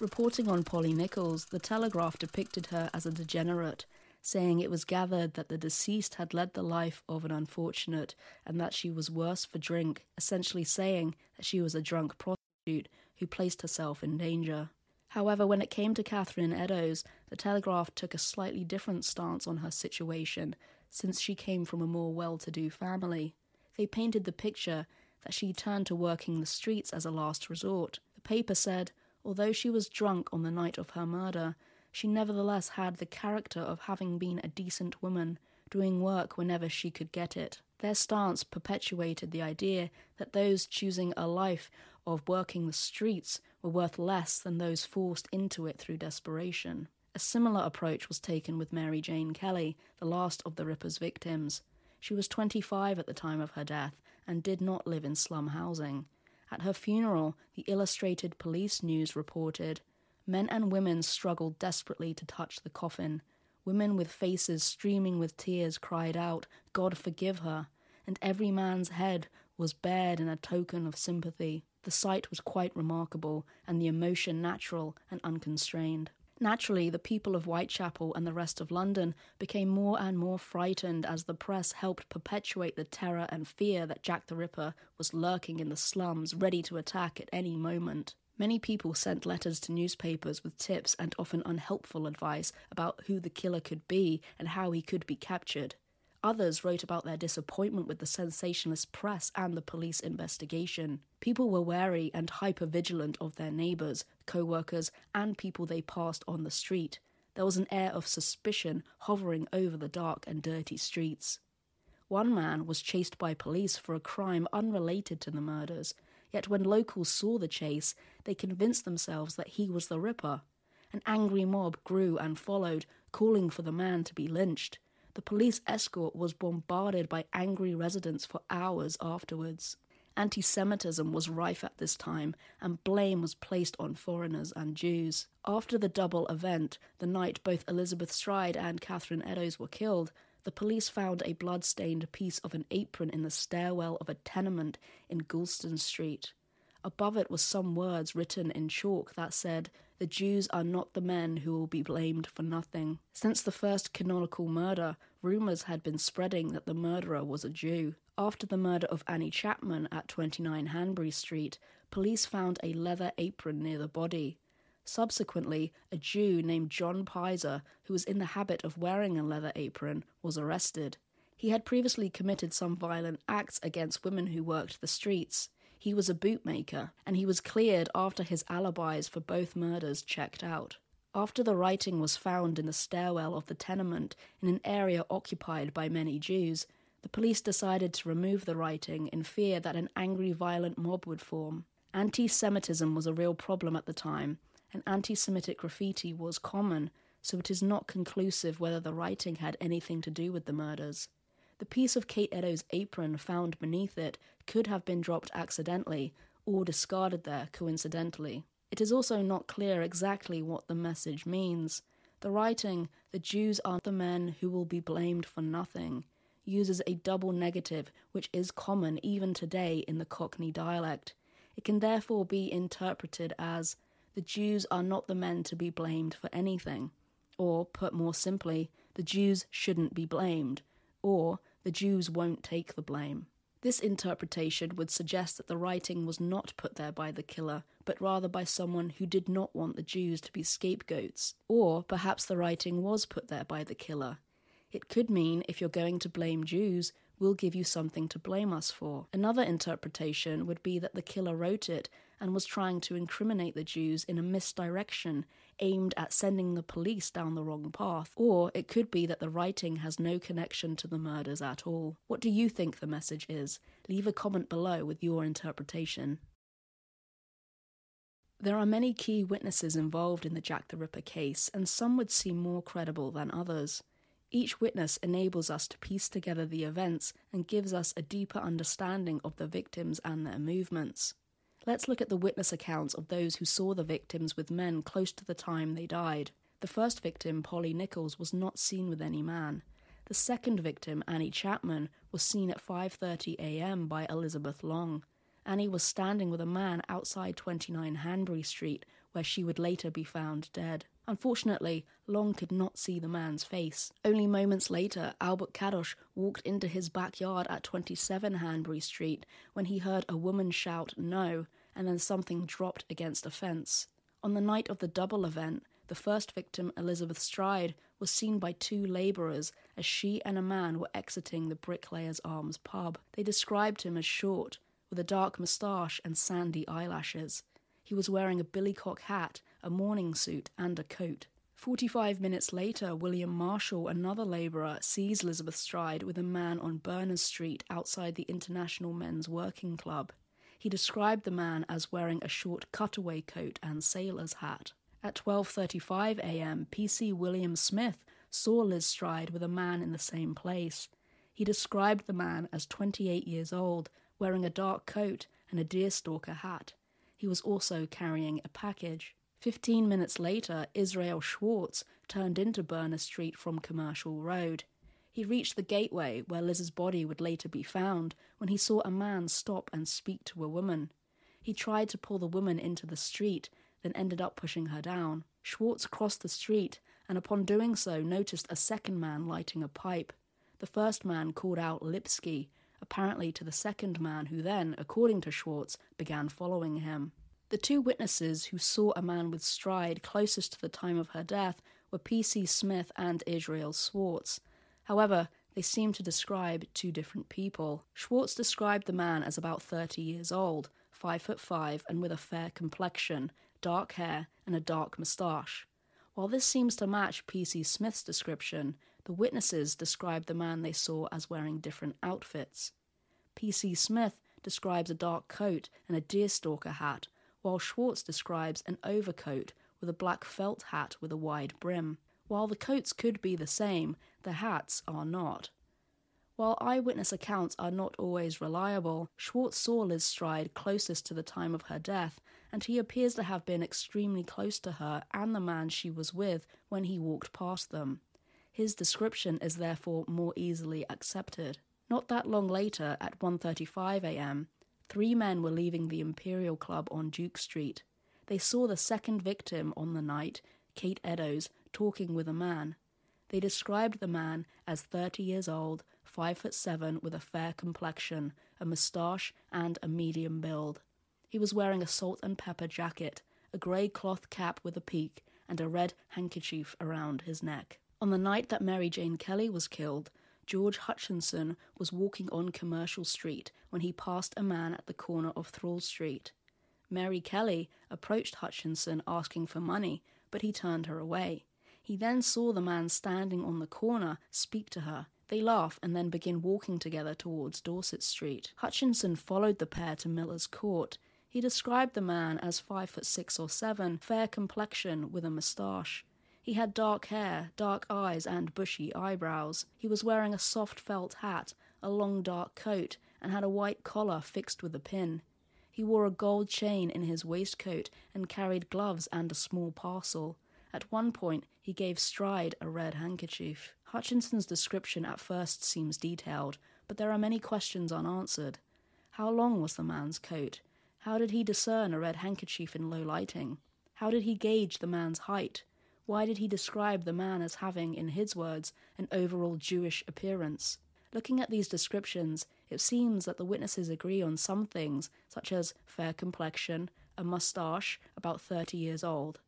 Reporting on Polly Nichols, the Telegraph depicted her as a degenerate, saying it was gathered that the deceased had led the life of an unfortunate and that she was worse for drink, essentially saying that she was a drunk prostitute who placed herself in danger. However, when it came to Catherine Eddowes, the Telegraph took a slightly different stance on her situation, since she came from a more well to do family. They painted the picture that she turned to working the streets as a last resort. The paper said, although she was drunk on the night of her murder, she nevertheless had the character of having been a decent woman, doing work whenever she could get it. Their stance perpetuated the idea that those choosing a life of working the streets were worth less than those forced into it through desperation. A similar approach was taken with Mary Jane Kelly, the last of the Ripper's victims. She was 25 at the time of her death and did not live in slum housing. At her funeral, the Illustrated Police News reported Men and women struggled desperately to touch the coffin. Women with faces streaming with tears cried out, God forgive her, and every man's head was bared in a token of sympathy. The sight was quite remarkable, and the emotion natural and unconstrained. Naturally, the people of Whitechapel and the rest of London became more and more frightened as the press helped perpetuate the terror and fear that Jack the Ripper was lurking in the slums, ready to attack at any moment. Many people sent letters to newspapers with tips and often unhelpful advice about who the killer could be and how he could be captured. Others wrote about their disappointment with the sensationalist press and the police investigation. People were wary and hyper vigilant of their neighbours, co workers, and people they passed on the street. There was an air of suspicion hovering over the dark and dirty streets. One man was chased by police for a crime unrelated to the murders, yet when locals saw the chase, they convinced themselves that he was the Ripper. An angry mob grew and followed, calling for the man to be lynched. The police escort was bombarded by angry residents for hours afterwards. Anti Semitism was rife at this time, and blame was placed on foreigners and Jews. After the double event, the night both Elizabeth Stride and Catherine Eddowes were killed, the police found a blood-stained piece of an apron in the stairwell of a tenement in Goulston Street. Above it was some words written in chalk that said, The Jews are not the men who will be blamed for nothing. Since the first canonical murder, rumours had been spreading that the murderer was a Jew. After the murder of Annie Chapman at 29 Hanbury Street, police found a leather apron near the body. Subsequently, a Jew named John Pizer, who was in the habit of wearing a leather apron, was arrested. He had previously committed some violent acts against women who worked the streets. He was a bootmaker, and he was cleared after his alibis for both murders checked out. After the writing was found in the stairwell of the tenement in an area occupied by many Jews, the police decided to remove the writing in fear that an angry, violent mob would form. Anti Semitism was a real problem at the time, and anti Semitic graffiti was common, so it is not conclusive whether the writing had anything to do with the murders. The piece of Kate Eddowes' apron found beneath it could have been dropped accidentally or discarded there coincidentally. It is also not clear exactly what the message means. The writing, the Jews are the men who will be blamed for nothing, uses a double negative which is common even today in the Cockney dialect. It can therefore be interpreted as the Jews are not the men to be blamed for anything, or, put more simply, the Jews shouldn't be blamed, or the Jews won't take the blame. This interpretation would suggest that the writing was not put there by the killer, but rather by someone who did not want the Jews to be scapegoats. Or perhaps the writing was put there by the killer. It could mean if you're going to blame Jews, we'll give you something to blame us for. Another interpretation would be that the killer wrote it and was trying to incriminate the Jews in a misdirection aimed at sending the police down the wrong path. Or it could be that the writing has no connection to the murders at all. What do you think the message is? Leave a comment below with your interpretation. There are many key witnesses involved in the Jack the Ripper case, and some would seem more credible than others. Each witness enables us to piece together the events and gives us a deeper understanding of the victims and their movements. Let's look at the witness accounts of those who saw the victims with men close to the time they died. The first victim, Polly Nichols, was not seen with any man. The second victim, Annie Chapman, was seen at 5:30 a.m. by Elizabeth Long. Annie was standing with a man outside 29 Hanbury Street, where she would later be found dead. Unfortunately, Long could not see the man's face. Only moments later, Albert Cadosch walked into his backyard at 27 Hanbury Street when he heard a woman shout no, and then something dropped against a fence. On the night of the double event, the first victim, Elizabeth Stride, was seen by two labourers as she and a man were exiting the Bricklayers Arms pub. They described him as short, with a dark moustache and sandy eyelashes. He was wearing a billycock hat, a morning suit, and a coat. Forty five minutes later, William Marshall, another labourer, sees Elizabeth Stride with a man on Berners Street outside the International Men's Working Club. He described the man as wearing a short cutaway coat and sailor's hat. At 12:35 a.m., PC William Smith saw Liz Stride with a man in the same place. He described the man as 28 years old, wearing a dark coat and a deerstalker hat. He was also carrying a package. Fifteen minutes later, Israel Schwartz turned into Berners Street from Commercial Road. He reached the gateway where Liz's body would later be found when he saw a man stop and speak to a woman. He tried to pull the woman into the street, then ended up pushing her down. Schwartz crossed the street and, upon doing so, noticed a second man lighting a pipe. The first man called out Lipski, apparently to the second man, who then, according to Schwartz, began following him. The two witnesses who saw a man with stride closest to the time of her death were P.C. Smith and Israel Schwartz. However, they seem to describe two different people. Schwartz described the man as about 30 years old, 5 foot 5 and with a fair complexion, dark hair, and a dark moustache. While this seems to match P.C. Smith's description, the witnesses described the man they saw as wearing different outfits. P.C. Smith describes a dark coat and a deerstalker hat, while Schwartz describes an overcoat with a black felt hat with a wide brim. While the coats could be the same, the hats are not. While eyewitness accounts are not always reliable, Schwartz saw Liz Stride closest to the time of her death, and he appears to have been extremely close to her and the man she was with when he walked past them. His description is therefore more easily accepted. Not that long later, at 1:35 a.m., three men were leaving the Imperial Club on Duke Street. They saw the second victim on the night, Kate Eddowes, talking with a man. They described the man as 30 years old, 5 foot 7 with a fair complexion, a moustache, and a medium build. He was wearing a salt and pepper jacket, a grey cloth cap with a peak, and a red handkerchief around his neck. On the night that Mary Jane Kelly was killed, George Hutchinson was walking on Commercial Street when he passed a man at the corner of Thrawl Street. Mary Kelly approached Hutchinson asking for money, but he turned her away. He then saw the man standing on the corner speak to her. They laugh and then begin walking together towards Dorset Street. Hutchinson followed the pair to Miller's Court. He described the man as five foot six or seven, fair complexion with a moustache. He had dark hair, dark eyes, and bushy eyebrows. He was wearing a soft felt hat, a long dark coat, and had a white collar fixed with a pin. He wore a gold chain in his waistcoat and carried gloves and a small parcel. At one point, he gave Stride a red handkerchief. Hutchinson's description at first seems detailed, but there are many questions unanswered. How long was the man's coat? How did he discern a red handkerchief in low lighting? How did he gauge the man's height? Why did he describe the man as having, in his words, an overall Jewish appearance? Looking at these descriptions, it seems that the witnesses agree on some things, such as fair complexion, a moustache, about 30 years old.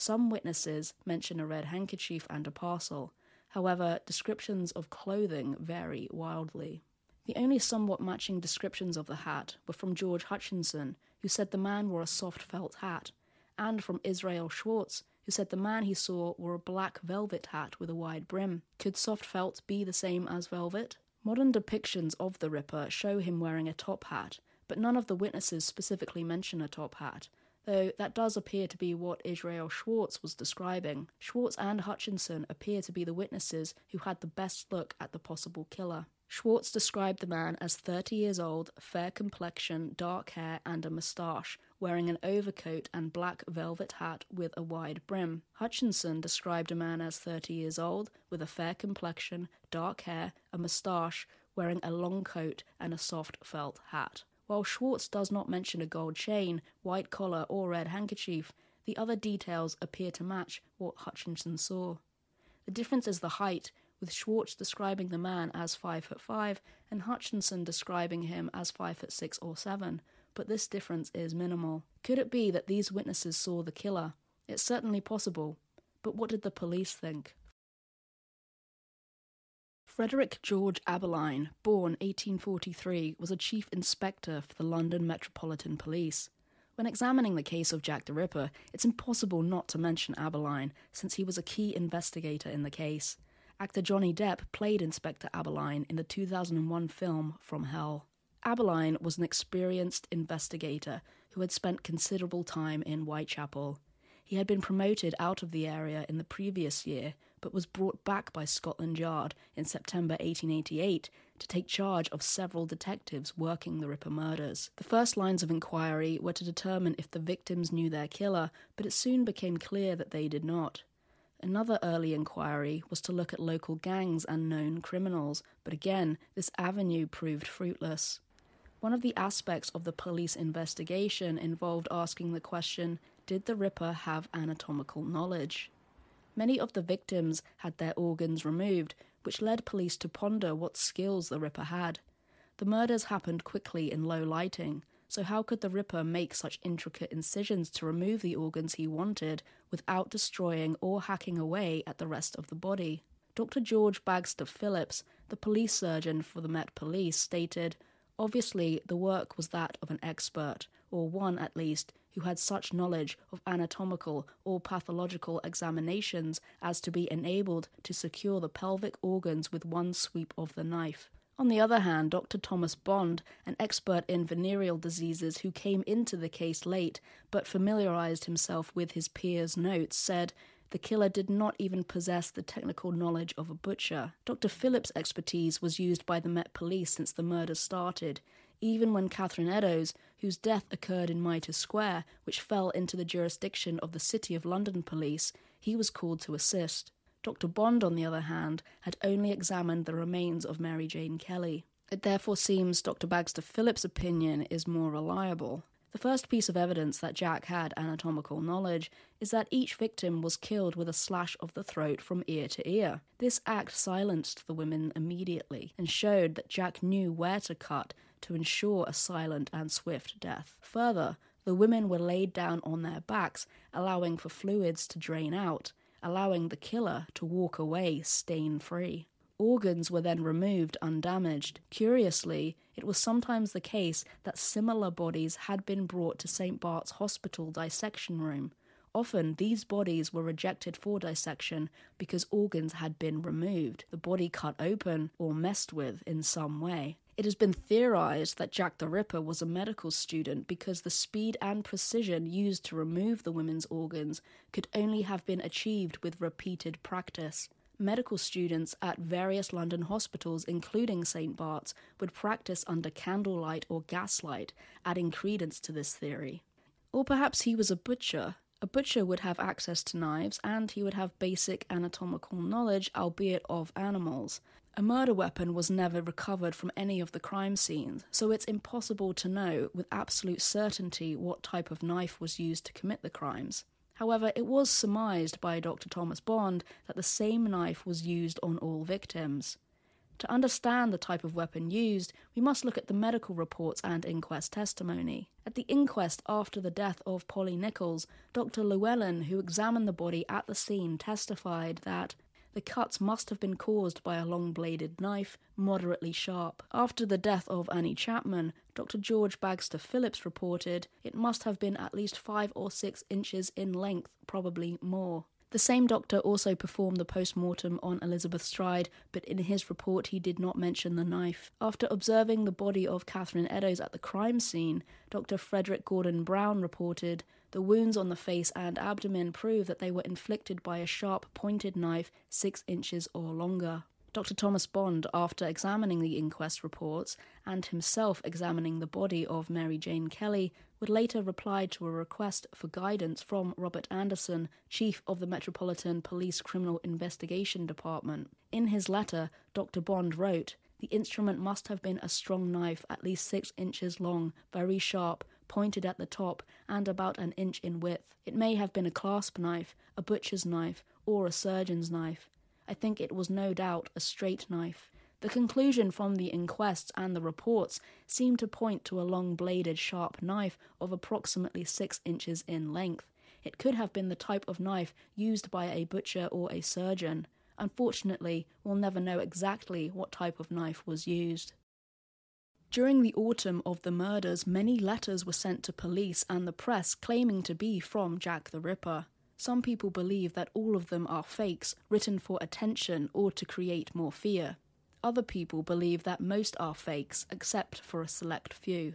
Some witnesses mention a red handkerchief and a parcel. However, descriptions of clothing vary wildly. The only somewhat matching descriptions of the hat were from George Hutchinson, who said the man wore a soft felt hat, and from Israel Schwartz, who said the man he saw wore a black velvet hat with a wide brim. Could soft felt be the same as velvet? Modern depictions of the Ripper show him wearing a top hat, but none of the witnesses specifically mention a top hat, though that does appear to be what Israel Schwartz was describing. Schwartz and Hutchinson appear to be the witnesses who had the best look at the possible killer. Schwartz described the man as 30 years old, fair complexion, dark hair, and a moustache, wearing an overcoat and black velvet hat with a wide brim. Hutchinson described a man as 30 years old, with a fair complexion, dark hair, a moustache, wearing a long coat and a soft felt hat. While Schwartz does not mention a gold chain, white collar, or red handkerchief, the other details appear to match what Hutchinson saw. The difference is the height, with Schwartz describing the man as five foot five and Hutchinson describing him as five foot six or seven, but this difference is minimal. Could it be that these witnesses saw the killer? It's certainly possible, but what did the police think? Frederick George Abberline, born 1843, was a chief inspector for the London Metropolitan Police. When examining the case of Jack the Ripper, it's impossible not to mention Abberline, since he was a key investigator in the case. Actor Johnny Depp played Inspector Abberline in the 2001 film From Hell. Abberline was an experienced investigator who had spent considerable time in Whitechapel. He had been promoted out of the area in the previous year, but was brought back by Scotland Yard in September 1888 to take charge of several detectives working the Ripper murders. The first lines of inquiry were to determine if the victims knew their killer, but it soon became clear that they did not. Another early inquiry was to look at local gangs and known criminals, but again, this avenue proved fruitless. One of the aspects of the police investigation involved asking the question Did the Ripper have anatomical knowledge? Many of the victims had their organs removed, which led police to ponder what skills the Ripper had. The murders happened quickly in low lighting, so, how could the Ripper make such intricate incisions to remove the organs he wanted without destroying or hacking away at the rest of the body? Dr. George Bagster Phillips, the police surgeon for the Met Police, stated Obviously, the work was that of an expert, or one at least, who had such knowledge of anatomical or pathological examinations as to be enabled to secure the pelvic organs with one sweep of the knife. On the other hand, Dr. Thomas Bond, an expert in venereal diseases who came into the case late but familiarized himself with his peers' notes, said the killer did not even possess the technical knowledge of a butcher. Dr. Phillips' expertise was used by the Met Police since the murders started, even when Catherine Eddowes, whose death occurred in Mitre Square, which fell into the jurisdiction of the City of London Police, he was called to assist. Dr. Bond, on the other hand, had only examined the remains of Mary Jane Kelly. It therefore seems Dr. Bagster Phillips' opinion is more reliable. The first piece of evidence that Jack had anatomical knowledge is that each victim was killed with a slash of the throat from ear to ear. This act silenced the women immediately and showed that Jack knew where to cut to ensure a silent and swift death. Further, the women were laid down on their backs, allowing for fluids to drain out, allowing the killer to walk away stain free. Organs were then removed undamaged. Curiously, it was sometimes the case that similar bodies had been brought to St. Bart's Hospital dissection room. Often, these bodies were rejected for dissection because organs had been removed, the body cut open, or messed with in some way. It has been theorized that Jack the Ripper was a medical student because the speed and precision used to remove the women's organs could only have been achieved with repeated practice. Medical students at various London hospitals, including St. Bart's, would practice under candlelight or gaslight, adding credence to this theory. Or perhaps he was a butcher. A butcher would have access to knives and he would have basic anatomical knowledge, albeit of animals. A murder weapon was never recovered from any of the crime scenes, so it's impossible to know with absolute certainty what type of knife was used to commit the crimes. However, it was surmised by Dr. Thomas Bond that the same knife was used on all victims. To understand the type of weapon used, we must look at the medical reports and inquest testimony. At the inquest after the death of Polly Nichols, Dr. Llewellyn, who examined the body at the scene, testified that the cuts must have been caused by a long bladed knife, moderately sharp. After the death of Annie Chapman, Dr. George Bagster Phillips reported it must have been at least five or six inches in length, probably more. The same doctor also performed the post mortem on Elizabeth Stride, but in his report he did not mention the knife. After observing the body of Catherine Eddowes at the crime scene, Dr. Frederick Gordon Brown reported the wounds on the face and abdomen prove that they were inflicted by a sharp pointed knife six inches or longer. Dr. Thomas Bond, after examining the inquest reports and himself examining the body of Mary Jane Kelly, would later reply to a request for guidance from Robert Anderson, Chief of the Metropolitan Police Criminal Investigation Department. In his letter, Dr. Bond wrote, The instrument must have been a strong knife, at least six inches long, very sharp, pointed at the top, and about an inch in width. It may have been a clasp knife, a butcher's knife, or a surgeon's knife. I think it was no doubt a straight knife. The conclusion from the inquests and the reports seemed to point to a long bladed sharp knife of approximately six inches in length. It could have been the type of knife used by a butcher or a surgeon. Unfortunately, we'll never know exactly what type of knife was used. During the autumn of the murders, many letters were sent to police and the press claiming to be from Jack the Ripper. Some people believe that all of them are fakes, written for attention or to create more fear. Other people believe that most are fakes, except for a select few.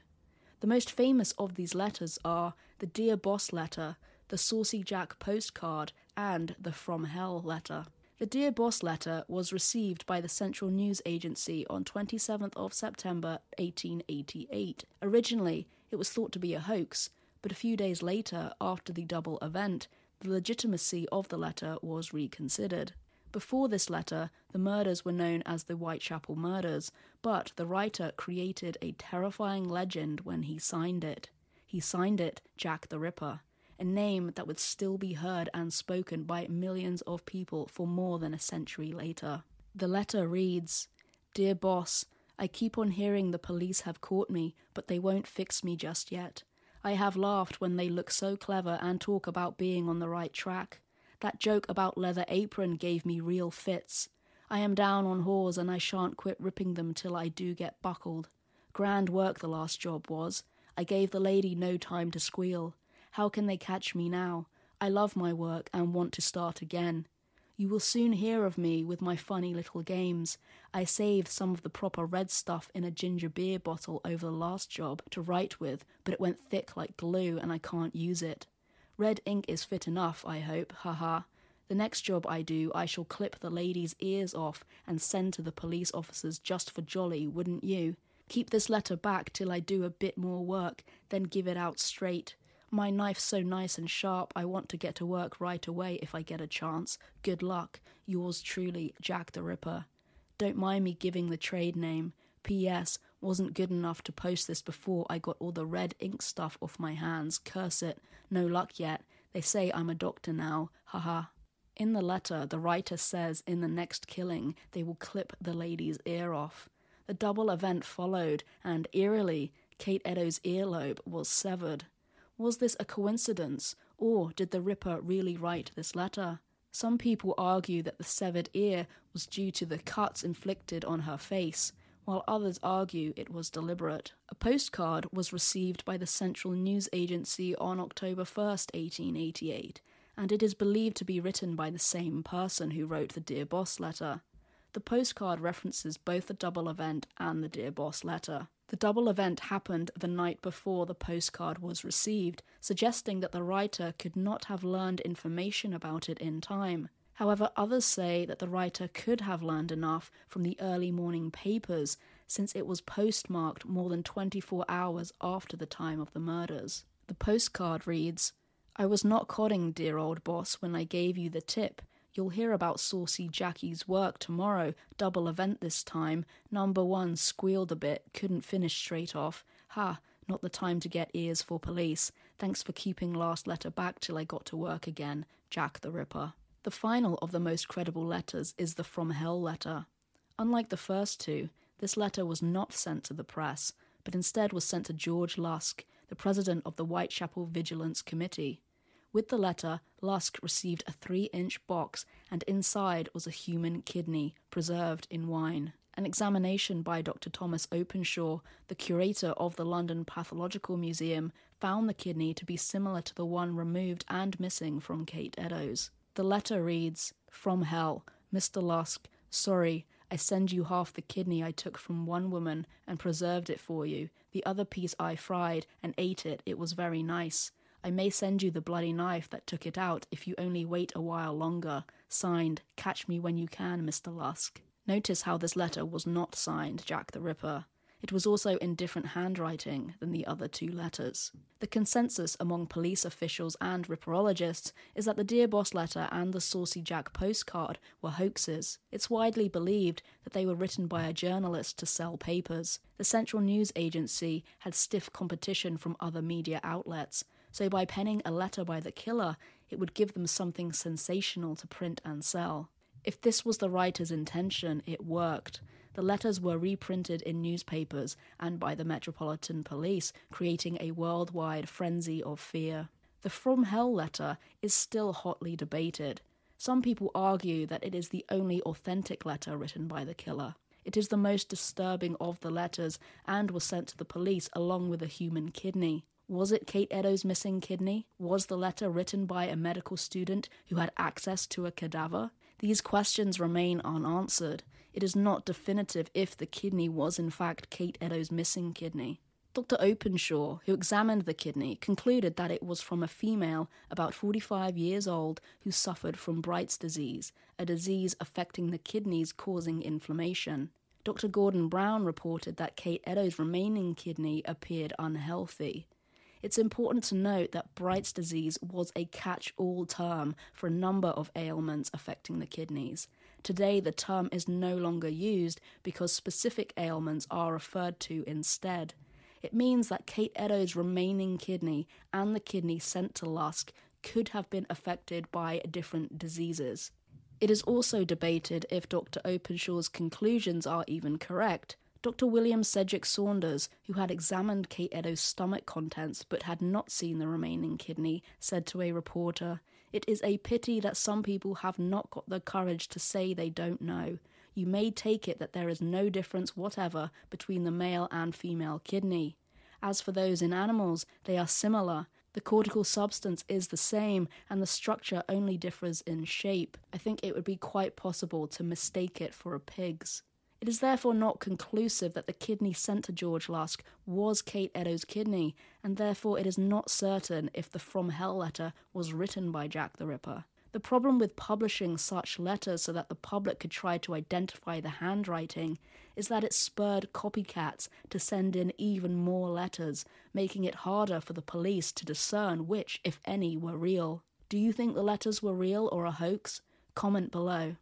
The most famous of these letters are the Dear Boss letter, the Saucy Jack postcard, and the From Hell letter. The Dear Boss letter was received by the Central News Agency on 27th of September 1888. Originally, it was thought to be a hoax, but a few days later, after the double event, the legitimacy of the letter was reconsidered. Before this letter, the murders were known as the Whitechapel murders, but the writer created a terrifying legend when he signed it. He signed it Jack the Ripper a name that would still be heard and spoken by millions of people for more than a century later. The letter reads Dear boss, I keep on hearing the police have caught me, but they won't fix me just yet. I have laughed when they look so clever and talk about being on the right track. That joke about leather apron gave me real fits. I am down on whores and I shan't quit ripping them till I do get buckled. Grand work the last job was. I gave the lady no time to squeal. How can they catch me now? I love my work and want to start again. You will soon hear of me with my funny little games. I saved some of the proper red stuff in a ginger beer bottle over the last job to write with, but it went thick like glue and I can't use it. Red ink is fit enough, I hope, haha. The next job I do, I shall clip the lady's ears off and send to the police officers just for jolly, wouldn't you? Keep this letter back till I do a bit more work, then give it out straight. My knife's so nice and sharp, I want to get to work right away if I get a chance. Good luck. Yours truly, Jack the Ripper. Don't mind me giving the trade name. P.S. Wasn't good enough to post this before I got all the red ink stuff off my hands. Curse it. No luck yet. They say I'm a doctor now. Haha. In the letter, the writer says in the next killing they will clip the lady's ear off. The double event followed, and eerily, Kate Eddowes' earlobe was severed. Was this a coincidence, or did the Ripper really write this letter? Some people argue that the severed ear was due to the cuts inflicted on her face, while others argue it was deliberate. A postcard was received by the Central News Agency on October 1st, 1888, and it is believed to be written by the same person who wrote the Dear Boss letter. The postcard references both the double event and the Dear Boss letter. The double event happened the night before the postcard was received, suggesting that the writer could not have learned information about it in time. However, others say that the writer could have learned enough from the early morning papers since it was postmarked more than 24 hours after the time of the murders. The postcard reads I was not codding, dear old boss, when I gave you the tip. You'll hear about Saucy Jacky's work tomorrow, double event this time. Number one squealed a bit, couldn't finish straight off. Ha, not the time to get ears for police. Thanks for keeping last letter back till I got to work again. Jack the Ripper. The final of the most credible letters is the From Hell letter. Unlike the first two, this letter was not sent to the press, but instead was sent to George Lusk, the president of the Whitechapel Vigilance Committee. With the letter, Lusk received a three inch box, and inside was a human kidney, preserved in wine. An examination by Dr. Thomas Openshaw, the curator of the London Pathological Museum, found the kidney to be similar to the one removed and missing from Kate Eddowes. The letter reads From hell, Mr. Lusk, sorry, I send you half the kidney I took from one woman and preserved it for you. The other piece I fried and ate it. It was very nice. I may send you the bloody knife that took it out if you only wait a while longer. Signed, Catch Me When You Can, Mr. Lusk. Notice how this letter was not signed Jack the Ripper. It was also in different handwriting than the other two letters. The consensus among police officials and ripperologists is that the Dear Boss letter and the Saucy Jack postcard were hoaxes. It's widely believed that they were written by a journalist to sell papers. The Central News Agency had stiff competition from other media outlets, so by penning a letter by the killer, it would give them something sensational to print and sell. If this was the writer's intention, it worked. The letters were reprinted in newspapers and by the Metropolitan Police, creating a worldwide frenzy of fear. The From Hell letter is still hotly debated. Some people argue that it is the only authentic letter written by the killer. It is the most disturbing of the letters and was sent to the police along with a human kidney. Was it Kate Eddowes' missing kidney? Was the letter written by a medical student who had access to a cadaver? These questions remain unanswered. It is not definitive if the kidney was in fact Kate Eddowes' missing kidney. Dr. Openshaw, who examined the kidney, concluded that it was from a female about 45 years old who suffered from Bright's disease, a disease affecting the kidneys causing inflammation. Dr. Gordon Brown reported that Kate Eddowes' remaining kidney appeared unhealthy. It's important to note that Bright's disease was a catch all term for a number of ailments affecting the kidneys. Today, the term is no longer used because specific ailments are referred to instead. It means that Kate Eddowes' remaining kidney and the kidney sent to Lusk could have been affected by different diseases. It is also debated if Dr. Openshaw's conclusions are even correct. Dr. William Cedric Saunders, who had examined Kate Eddowes' stomach contents but had not seen the remaining kidney, said to a reporter, It is a pity that some people have not got the courage to say they don't know. You may take it that there is no difference whatever between the male and female kidney. As for those in animals, they are similar. The cortical substance is the same, and the structure only differs in shape. I think it would be quite possible to mistake it for a pig's. It is therefore not conclusive that the kidney sent to George Lusk was Kate Eddowes' kidney, and therefore it is not certain if the From Hell letter was written by Jack the Ripper. The problem with publishing such letters so that the public could try to identify the handwriting is that it spurred copycats to send in even more letters, making it harder for the police to discern which, if any, were real. Do you think the letters were real or a hoax? Comment below.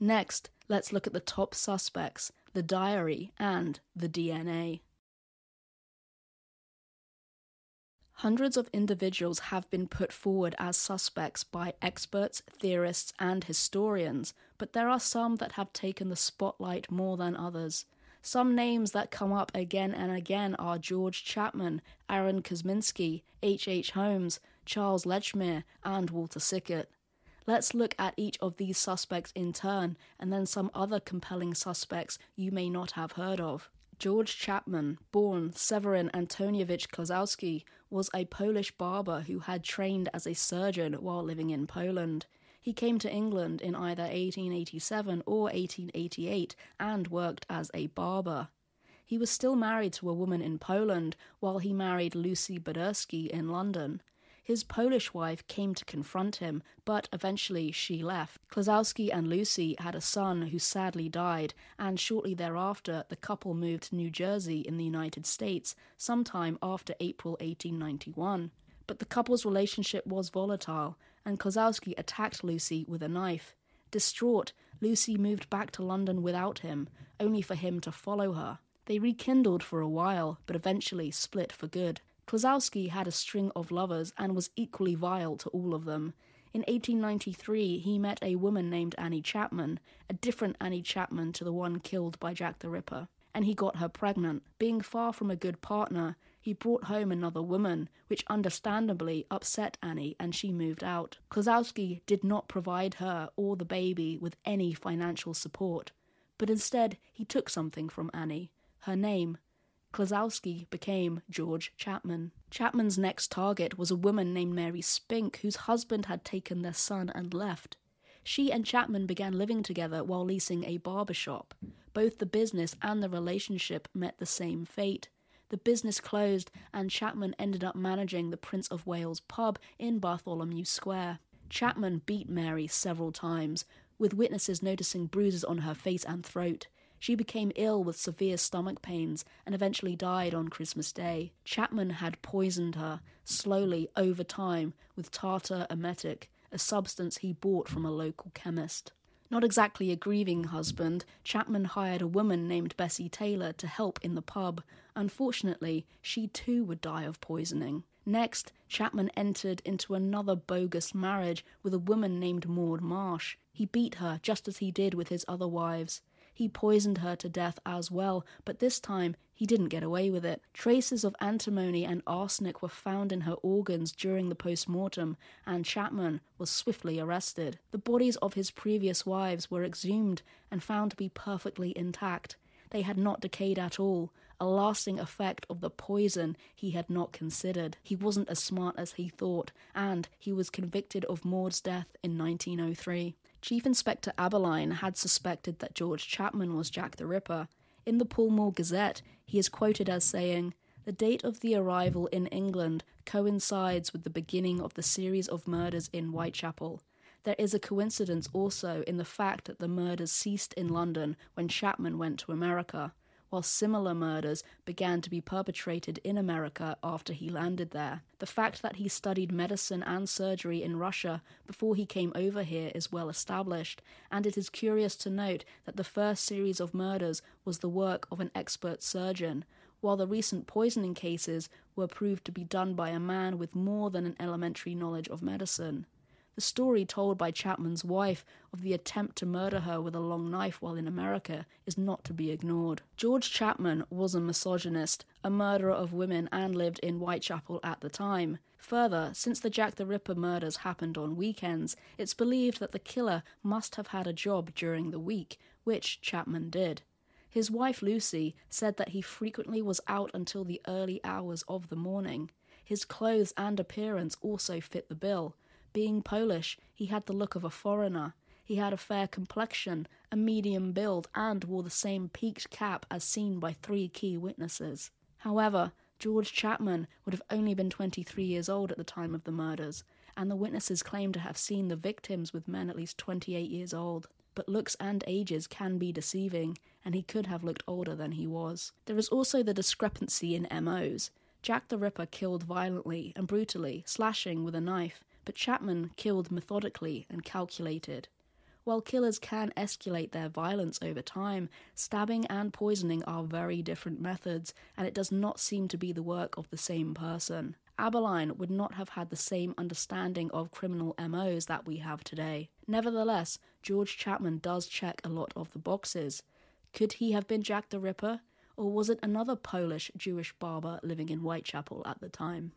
Next, let's look at the top suspects, the diary, and the DNA. Hundreds of individuals have been put forward as suspects by experts, theorists, and historians, but there are some that have taken the spotlight more than others. Some names that come up again and again are George Chapman, Aaron Kosminski, H. H. Holmes, Charles Lechmere, and Walter Sickert. Let's look at each of these suspects in turn, and then some other compelling suspects you may not have heard of. George Chapman, born Severin Antonievich Klazowski, was a Polish barber who had trained as a surgeon while living in Poland. He came to England in either 1887 or 1888 and worked as a barber. He was still married to a woman in Poland while he married Lucy Baderski in London. His Polish wife came to confront him, but eventually she left. Klazowski and Lucy had a son who sadly died, and shortly thereafter the couple moved to New Jersey in the United States, sometime after April 1891. But the couple's relationship was volatile, and Klazowski attacked Lucy with a knife. Distraught, Lucy moved back to London without him, only for him to follow her. They rekindled for a while, but eventually split for good. Klazowski had a string of lovers and was equally vile to all of them. In 1893, he met a woman named Annie Chapman, a different Annie Chapman to the one killed by Jack the Ripper, and he got her pregnant. Being far from a good partner, he brought home another woman, which understandably upset Annie and she moved out. Klazowski did not provide her or the baby with any financial support, but instead he took something from Annie her name. Klazowski became George Chapman. Chapman's next target was a woman named Mary Spink, whose husband had taken their son and left. She and Chapman began living together while leasing a barber shop. Both the business and the relationship met the same fate. The business closed, and Chapman ended up managing the Prince of Wales pub in Bartholomew Square. Chapman beat Mary several times, with witnesses noticing bruises on her face and throat. She became ill with severe stomach pains and eventually died on Christmas Day. Chapman had poisoned her, slowly, over time, with tartar emetic, a substance he bought from a local chemist. Not exactly a grieving husband, Chapman hired a woman named Bessie Taylor to help in the pub. Unfortunately, she too would die of poisoning. Next, Chapman entered into another bogus marriage with a woman named Maud Marsh. He beat her just as he did with his other wives. He poisoned her to death as well, but this time he didn't get away with it. Traces of antimony and arsenic were found in her organs during the post mortem, and Chapman was swiftly arrested. The bodies of his previous wives were exhumed and found to be perfectly intact. They had not decayed at all, a lasting effect of the poison he had not considered. He wasn't as smart as he thought, and he was convicted of Maud's death in 1903. Chief Inspector Abberline had suspected that George Chapman was Jack the Ripper. In the Pall Gazette, he is quoted as saying, The date of the arrival in England coincides with the beginning of the series of murders in Whitechapel. There is a coincidence also in the fact that the murders ceased in London when Chapman went to America while similar murders began to be perpetrated in America after he landed there. The fact that he studied medicine and surgery in Russia before he came over here is well established, and it is curious to note that the first series of murders was the work of an expert surgeon, while the recent poisoning cases were proved to be done by a man with more than an elementary knowledge of medicine. The story told by Chapman's wife of the attempt to murder her with a long knife while in America is not to be ignored. George Chapman was a misogynist, a murderer of women, and lived in Whitechapel at the time. Further, since the Jack the Ripper murders happened on weekends, it's believed that the killer must have had a job during the week, which Chapman did. His wife Lucy said that he frequently was out until the early hours of the morning. His clothes and appearance also fit the bill. Being Polish, he had the look of a foreigner. He had a fair complexion, a medium build, and wore the same peaked cap as seen by three key witnesses. However, George Chapman would have only been 23 years old at the time of the murders, and the witnesses claim to have seen the victims with men at least 28 years old. But looks and ages can be deceiving, and he could have looked older than he was. There is also the discrepancy in MOs. Jack the Ripper killed violently and brutally, slashing with a knife, but Chapman killed methodically and calculated. While killers can escalate their violence over time, stabbing and poisoning are very different methods, and it does not seem to be the work of the same person. Abberline would not have had the same understanding of criminal MOs that we have today. Nevertheless, George Chapman does check a lot of the boxes. Could he have been Jack the Ripper? Or was it another Polish Jewish barber living in Whitechapel at the time?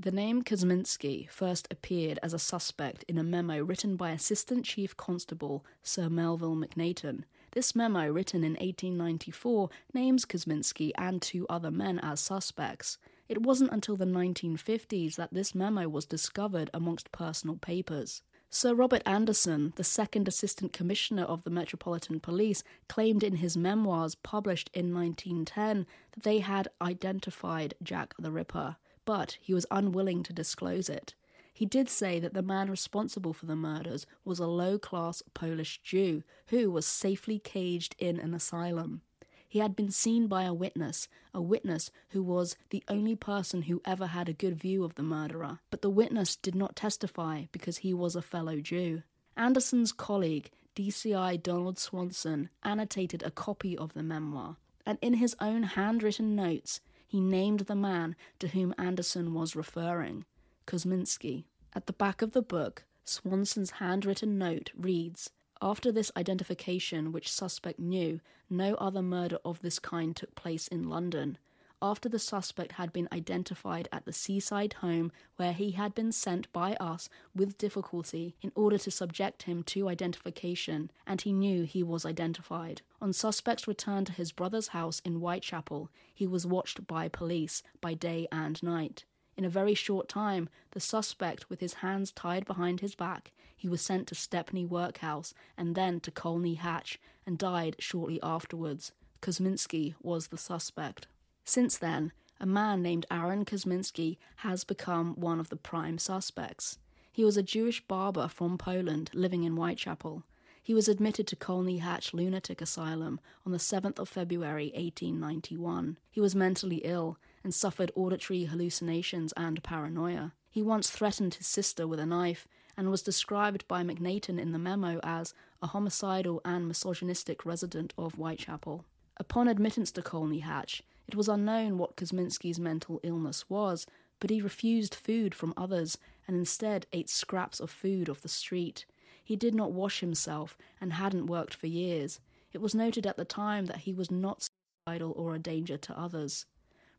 The name Kosminski first appeared as a suspect in a memo written by Assistant Chief Constable Sir Melville Macnaghten. This memo, written in 1894, names Kosminski and two other men as suspects. It wasn't until the 1950s that this memo was discovered amongst personal papers. Sir Robert Anderson, the second Assistant Commissioner of the Metropolitan Police, claimed in his memoirs published in 1910 that they had identified Jack the Ripper, but he was unwilling to disclose it. He did say that the man responsible for the murders was a low class Polish Jew who was safely caged in an asylum. He had been seen by a witness, a witness who was the only person who ever had a good view of the murderer, but the witness did not testify because he was a fellow Jew. Anderson's colleague, DCI Donald Swanson, annotated a copy of the memoir, and in his own handwritten notes, he named the man to whom Anderson was referring, Kosminski. At the back of the book, Swanson's handwritten note reads after this identification, which suspect knew, no other murder of this kind took place in London. After the suspect had been identified at the seaside home where he had been sent by us with difficulty in order to subject him to identification, and he knew he was identified. On suspect's return to his brother's house in Whitechapel, he was watched by police by day and night. In a very short time, the suspect, with his hands tied behind his back, he was sent to Stepney Workhouse and then to Colney Hatch and died shortly afterwards. Kosminski was the suspect. Since then, a man named Aaron Kosminski has become one of the prime suspects. He was a Jewish barber from Poland living in Whitechapel. He was admitted to Colney Hatch Lunatic Asylum on the 7th of February 1891. He was mentally ill and suffered auditory hallucinations and paranoia. He once threatened his sister with a knife and was described by Macnaghten in the memo as a homicidal and misogynistic resident of Whitechapel. Upon admittance to Colney Hatch, it was unknown what Kosminski's mental illness was, but he refused food from others and instead ate scraps of food off the street. He did not wash himself and hadn't worked for years. It was noted at the time that he was not suicidal or a danger to others.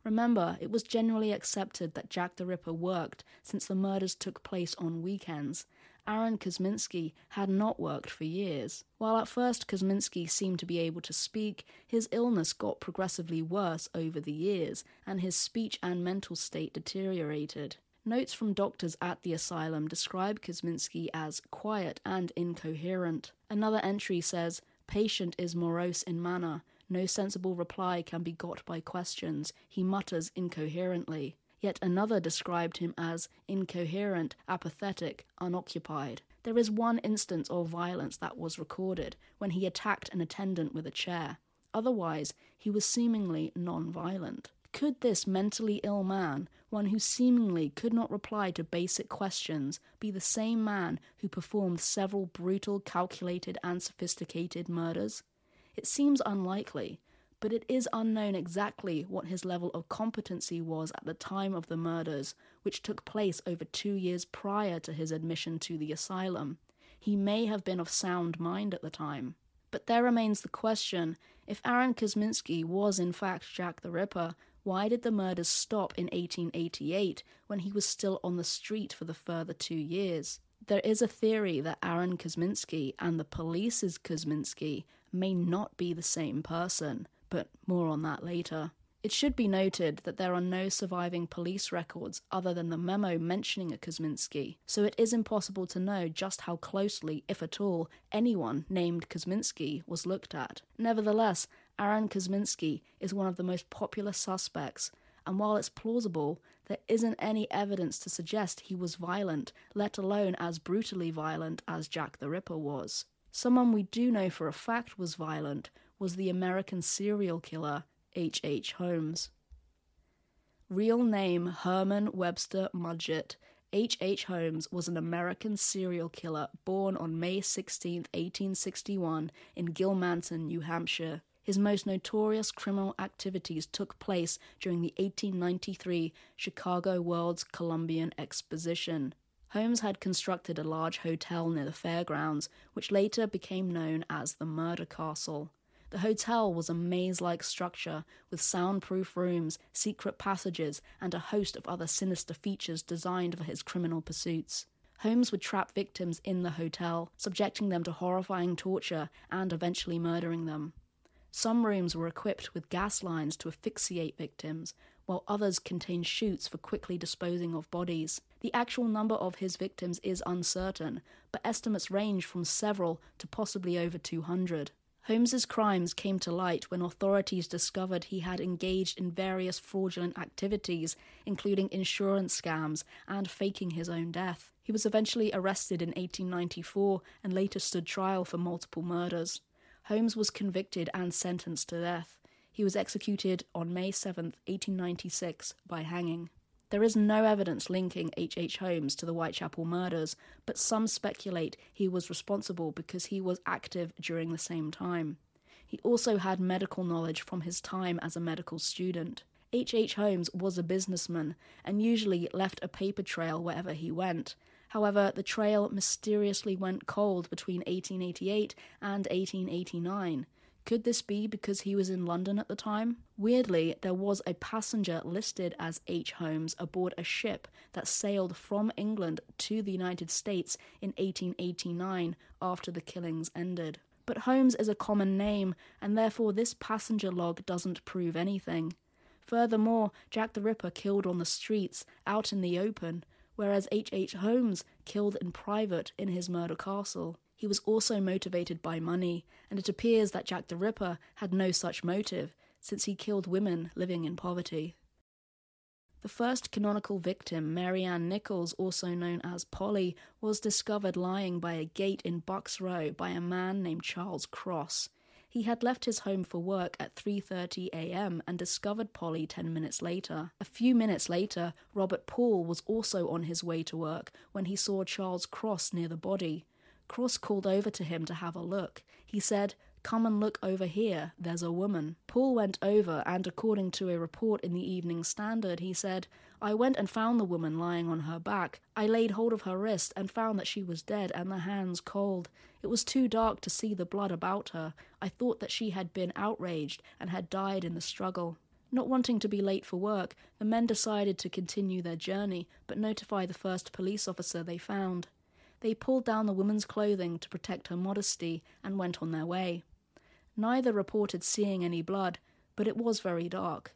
Remember, it was generally accepted that Jack the Ripper worked since the murders took place on weekends. Aaron Kosminski had not worked for years. While at first Kosminski seemed to be able to speak, his illness got progressively worse over the years, and his speech and mental state deteriorated. Notes from doctors at the asylum describe Kosminski as quiet and incoherent. Another entry says, Patient is morose in manner, no sensible reply can be got by questions. He mutters incoherently. Yet another described him as incoherent, apathetic, unoccupied. There is one instance of violence that was recorded when he attacked an attendant with a chair. Otherwise, he was seemingly non violent. Could this mentally ill man, one who seemingly could not reply to basic questions, be the same man who performed several brutal, calculated, and sophisticated murders? It seems unlikely, but it is unknown exactly what his level of competency was at the time of the murders, which took place over two years prior to his admission to the asylum. He may have been of sound mind at the time. But there remains the question if Aaron Kosminski was in fact Jack the Ripper, why did the murders stop in 1888 when he was still on the street for the further two years? There is a theory that Aaron Kosminski and the police's Kosminski may not be the same person, but more on that later. It should be noted that there are no surviving police records other than the memo mentioning a Kosminski, so it is impossible to know just how closely, if at all, anyone named Kosminski was looked at. Nevertheless, Aaron Kosminski is one of the most popular suspects, and while it's plausible, there isn't any evidence to suggest he was violent, let alone as brutally violent as Jack the Ripper was. Someone we do know for a fact was violent was the American serial killer H. H. Holmes. Real name Herman Webster Mudgett. H. H. Holmes was an American serial killer born on May 16, 1861, in Gilmanton, New Hampshire. His most notorious criminal activities took place during the 1893 Chicago World's Columbian Exposition. Holmes had constructed a large hotel near the fairgrounds, which later became known as the Murder Castle. The hotel was a maze like structure with soundproof rooms, secret passages, and a host of other sinister features designed for his criminal pursuits. Holmes would trap victims in the hotel, subjecting them to horrifying torture and eventually murdering them. Some rooms were equipped with gas lines to asphyxiate victims, while others contained chutes for quickly disposing of bodies. The actual number of his victims is uncertain, but estimates range from several to possibly over 200. Holmes's crimes came to light when authorities discovered he had engaged in various fraudulent activities, including insurance scams and faking his own death. He was eventually arrested in 1894 and later stood trial for multiple murders. Holmes was convicted and sentenced to death. He was executed on May 7, 1896, by hanging. There is no evidence linking H. H. Holmes to the Whitechapel murders, but some speculate he was responsible because he was active during the same time. He also had medical knowledge from his time as a medical student. H. H. Holmes was a businessman and usually left a paper trail wherever he went. However, the trail mysteriously went cold between 1888 and 1889. Could this be because he was in London at the time? Weirdly, there was a passenger listed as H. Holmes aboard a ship that sailed from England to the United States in 1889 after the killings ended. But Holmes is a common name, and therefore this passenger log doesn't prove anything. Furthermore, Jack the Ripper killed on the streets, out in the open, whereas H. H. Holmes killed in private in his murder castle. He was also motivated by money, and it appears that Jack the Ripper had no such motive, since he killed women living in poverty. The first canonical victim, Mary Ann Nichols, also known as Polly, was discovered lying by a gate in Bucks Row by a man named Charles Cross. He had left his home for work at 3:30 a.m. and discovered Polly 10 minutes later. A few minutes later, Robert Paul was also on his way to work when he saw Charles Cross near the body. Cross called over to him to have a look. He said, Come and look over here, there's a woman. Paul went over, and according to a report in the Evening Standard, he said, I went and found the woman lying on her back. I laid hold of her wrist and found that she was dead and the hands cold. It was too dark to see the blood about her. I thought that she had been outraged and had died in the struggle. Not wanting to be late for work, the men decided to continue their journey but notify the first police officer they found. They pulled down the woman's clothing to protect her modesty and went on their way. Neither reported seeing any blood, but it was very dark.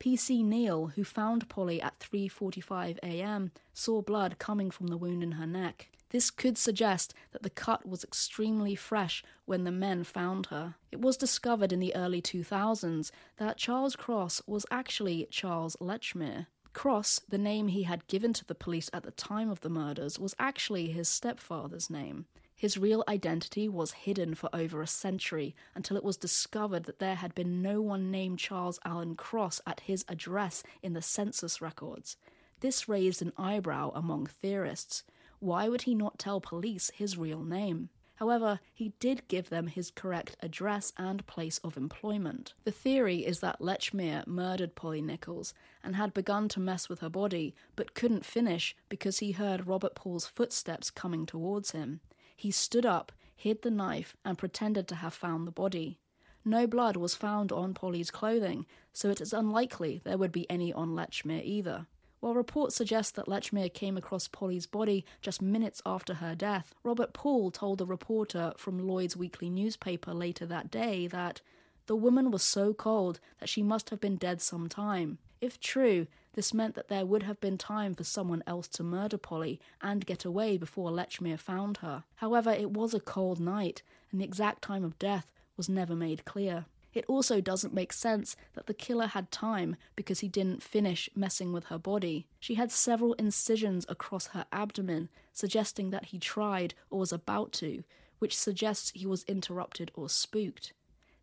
PC Neal, who found Polly at 3:45 a.m., saw blood coming from the wound in her neck. This could suggest that the cut was extremely fresh when the men found her. It was discovered in the early 2000s that Charles Cross was actually Charles Lechmere. Cross, the name he had given to the police at the time of the murders, was actually his stepfather's name. His real identity was hidden for over a century until it was discovered that there had been no one named Charles Allen Cross at his address in the census records. This raised an eyebrow among theorists. Why would he not tell police his real name? However, he did give them his correct address and place of employment. The theory is that Lechmere murdered Polly Nichols and had begun to mess with her body, but couldn't finish because he heard Robert Paul's footsteps coming towards him. He stood up, hid the knife, and pretended to have found the body. No blood was found on Polly's clothing, so it is unlikely there would be any on Lechmere either. While reports suggest that Lechmere came across Polly's body just minutes after her death, Robert Poole told a reporter from Lloyd's weekly newspaper later that day that the woman was so cold that she must have been dead some time. If true, this meant that there would have been time for someone else to murder Polly and get away before Lechmere found her. However, it was a cold night, and the exact time of death was never made clear. It also doesn't make sense that the killer had time because he didn't finish messing with her body. She had several incisions across her abdomen, suggesting that he tried or was about to, which suggests he was interrupted or spooked.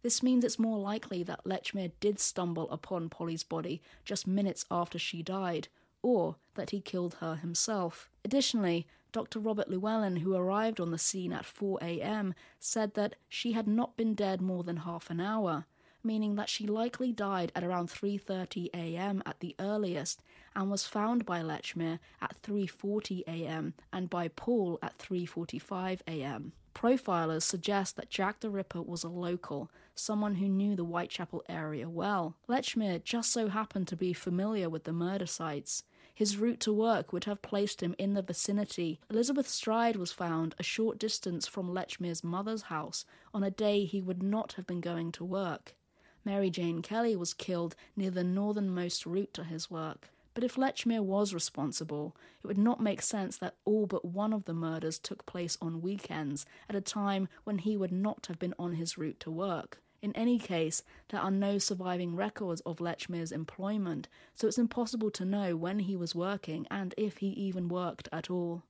This means it's more likely that Lechmere did stumble upon Polly's body just minutes after she died, or that he killed her himself. Additionally, Dr. Robert Llewellyn, who arrived on the scene at 4 a.m., said that she had not been dead more than half an hour, meaning that she likely died at around 3:30 a.m. at the earliest and was found by Lechmere at 3:40 a.m. and by Paul at 3:45 a.m. Profilers suggest that Jack the Ripper was a local, someone who knew the Whitechapel area well. Lechmere just so happened to be familiar with the murder sites. His route to work would have placed him in the vicinity. Elizabeth Stride was found a short distance from Lechmere's mother's house on a day he would not have been going to work. Mary Jane Kelly was killed near the northernmost route to his work. But if Lechmere was responsible, it would not make sense that all but one of the murders took place on weekends at a time when he would not have been on his route to work. In any case, there are no surviving records of Lechmere's employment, so it's impossible to know when he was working and if he even worked at all.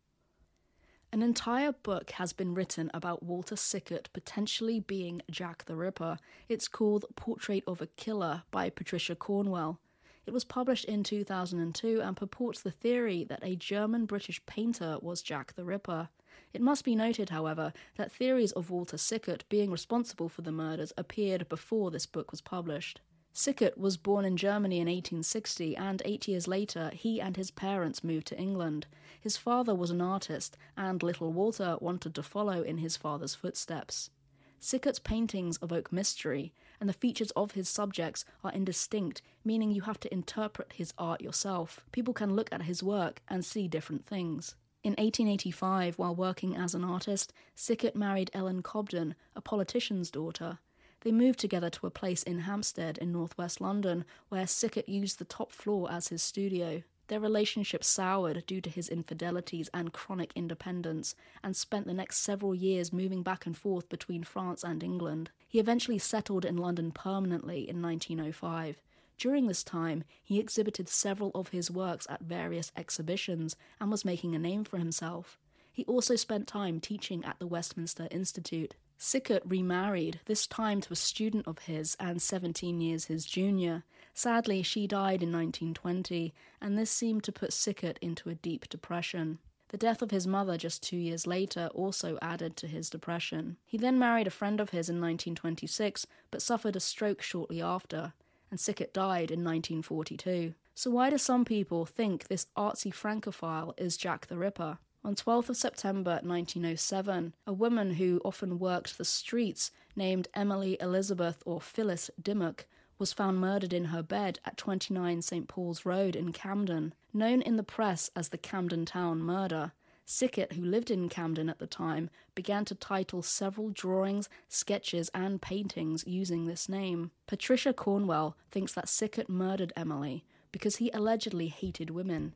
An entire book has been written about Walter Sickert potentially being Jack the Ripper. It's called Portrait of a Killer by Patricia Cornwell. It was published in 2002 and purports the theory that a German British painter was Jack the Ripper. It must be noted, however, that theories of Walter Sickert being responsible for the murders appeared before this book was published. Sickert was born in Germany in 1860, and eight years later, he and his parents moved to England. His father was an artist, and little Walter wanted to follow in his father's footsteps. Sickert's paintings evoke mystery, and the features of his subjects are indistinct, meaning you have to interpret his art yourself. People can look at his work and see different things. In 1885, while working as an artist, Sickert married Ellen Cobden, a politician's daughter. They moved together to a place in Hampstead in northwest London, where Sickert used the top floor as his studio. Their relationship soured due to his infidelities and chronic independence, and spent the next several years moving back and forth between France and England. He eventually settled in London permanently in 1905. During this time, he exhibited several of his works at various exhibitions and was making a name for himself. He also spent time teaching at the Westminster Institute. Sickert remarried, this time to a student of his and 17 years his junior. Sadly, she died in 1920, and this seemed to put Sickert into a deep depression. The death of his mother just two years later also added to his depression. He then married a friend of his in 1926, but suffered a stroke shortly after, and Sickert died in 1942. So, why do some people think this artsy Francophile is Jack the Ripper? On 12th of September 1907, a woman who often worked the streets, named Emily Elizabeth or Phyllis Dimmock, was found murdered in her bed at 29 St. Paul's Road in Camden. Known in the press as the Camden Town murder, Sickert, who lived in Camden at the time, began to title several drawings, sketches, and paintings using this name. Patricia Cornwell thinks that Sickert murdered Emily because he allegedly hated women.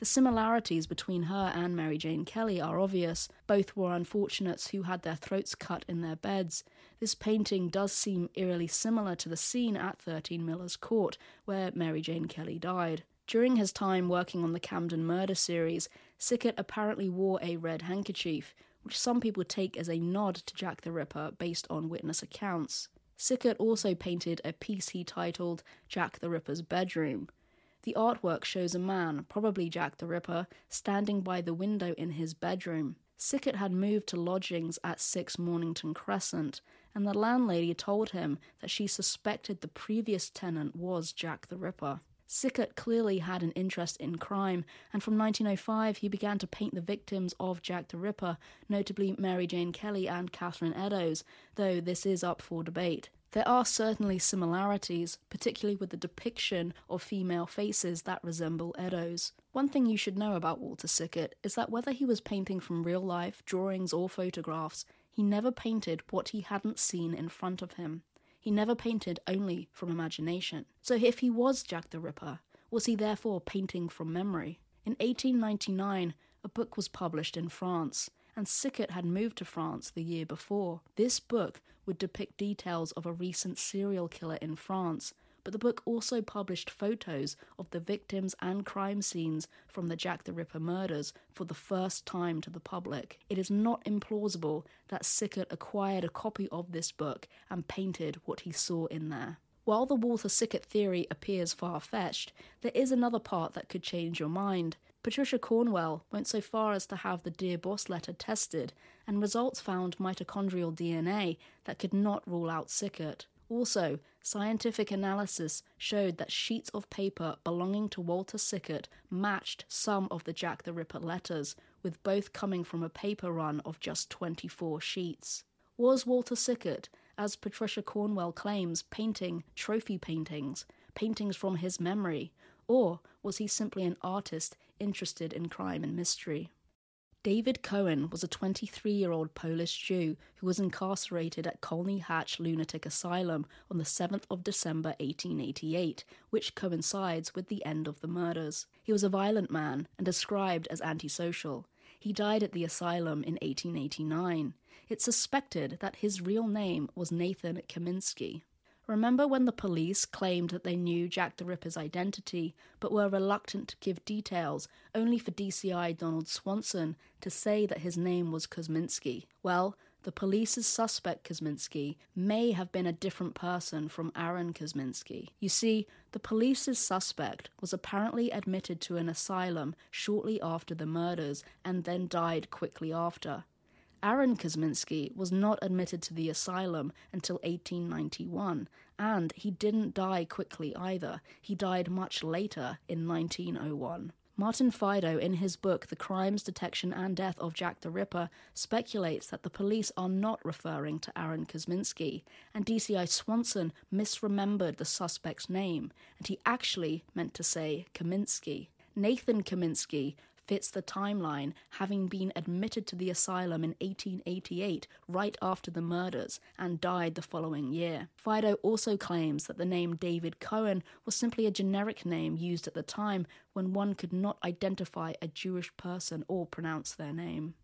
The similarities between her and Mary Jane Kelly are obvious. Both were unfortunates who had their throats cut in their beds. This painting does seem eerily similar to the scene at 13 Miller's Court, where Mary Jane Kelly died. During his time working on the Camden murder series, Sickert apparently wore a red handkerchief, which some people take as a nod to Jack the Ripper based on witness accounts. Sickert also painted a piece he titled Jack the Ripper's Bedroom. The artwork shows a man, probably Jack the Ripper, standing by the window in his bedroom. Sickert had moved to lodgings at 6 Mornington Crescent, and the landlady told him that she suspected the previous tenant was Jack the Ripper. Sickert clearly had an interest in crime, and from 1905 he began to paint the victims of Jack the Ripper, notably Mary Jane Kelly and Catherine Eddowes, though this is up for debate. There are certainly similarities, particularly with the depiction of female faces that resemble Eddowes. One thing you should know about Walter Sickert is that whether he was painting from real life, drawings, or photographs, he never painted what he hadn't seen in front of him. He never painted only from imagination. So if he was Jack the Ripper, was he therefore painting from memory? In 1899, a book was published in France, and Sickert had moved to France the year before. This book would depict details of a recent serial killer in France, but the book also published photos of the victims and crime scenes from the Jack the Ripper murders for the first time to the public. It is not implausible that Sickert acquired a copy of this book and painted what he saw in there. While the Walter Sickert theory appears far fetched, there is another part that could change your mind. Patricia Cornwell went so far as to have the Dear Boss letter tested, and results found mitochondrial DNA that could not rule out Sickert. Also, scientific analysis showed that sheets of paper belonging to Walter Sickert matched some of the Jack the Ripper letters, with both coming from a paper run of just 24 sheets. Was Walter Sickert, as Patricia Cornwell claims, painting trophy paintings, paintings from his memory, or was he simply an artist interested in crime and mystery? David Cohen was a 23 year old Polish Jew who was incarcerated at Colney Hatch Lunatic Asylum on the 7th of December 1888, which coincides with the end of the murders. He was a violent man and described as antisocial. He died at the asylum in 1889. It's suspected that his real name was Nathan Kaminsky. Remember when the police claimed that they knew Jack the Ripper's identity, but were reluctant to give details, only for DCI Donald Swanson to say that his name was Kosminski? Well, the police's suspect Kosminski may have been a different person from Aaron Kosminski. You see, the police's suspect was apparently admitted to an asylum shortly after the murders and then died quickly after. Aaron Kosminski was not admitted to the asylum until 1891, and he didn't die quickly either. He died much later in 1901. Martin Fido, in his book The Crimes, Detection and Death of Jack the Ripper, speculates that the police are not referring to Aaron Kosminski, and DCI Swanson misremembered the suspect's name, and he actually meant to say Kaminsky. Nathan Kaminsky fits the timeline, having been admitted to the asylum in 1888, right after the murders, and died the following year. Fido also claims that the name David Cohen was simply a generic name used at the time when one could not identify a Jewish person or pronounce their name.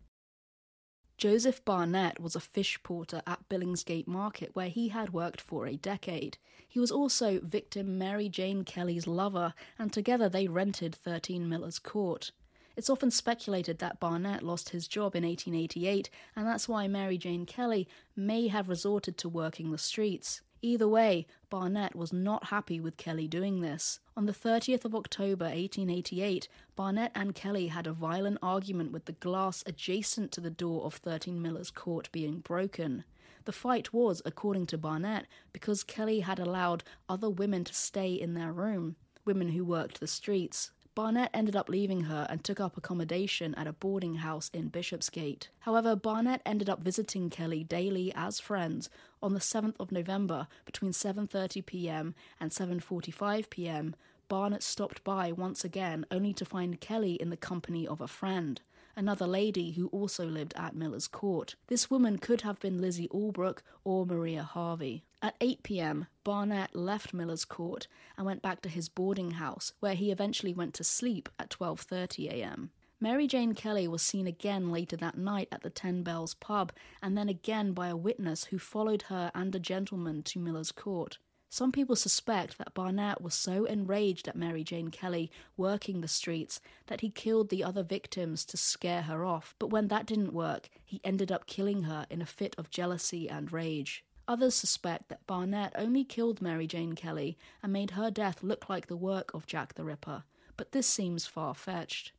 Joseph Barnett was a fish porter at Billingsgate Market where he had worked for a decade. He was also victim Mary Jane Kelly's lover, and together they rented 13 Miller's Court. It's often speculated that Barnett lost his job in 1888, and that's why Mary Jane Kelly may have resorted to working the streets. Either way, Barnett was not happy with Kelly doing this. On the 30th of October 1888, Barnett and Kelly had a violent argument with the glass adjacent to the door of 13 Miller's Court being broken. The fight was, according to Barnett, because Kelly had allowed other women to stay in their room, women who worked the streets. Barnett ended up leaving her and took up accommodation at a boarding house in Bishopsgate. However, Barnett ended up visiting Kelly daily as friends on the 7th of November between 7:30 p.m. and 7:45 p.m. Barnett stopped by once again only to find Kelly in the company of a friend another lady who also lived at Miller's Court. This woman could have been Lizzie Albrook or Maria Harvey. At 8 pm, Barnett left Miller's Court and went back to his boarding house, where he eventually went to sleep at 12:30 am. Mary Jane Kelly was seen again later that night at the Ten Bells pub, and then again by a witness who followed her and a gentleman to Miller's Court. Some people suspect that Barnett was so enraged at Mary Jane Kelly working the streets that he killed the other victims to scare her off, but when that didn't work, he ended up killing her in a fit of jealousy and rage. Others suspect that Barnett only killed Mary Jane Kelly and made her death look like the work of Jack the Ripper, but this seems far fetched.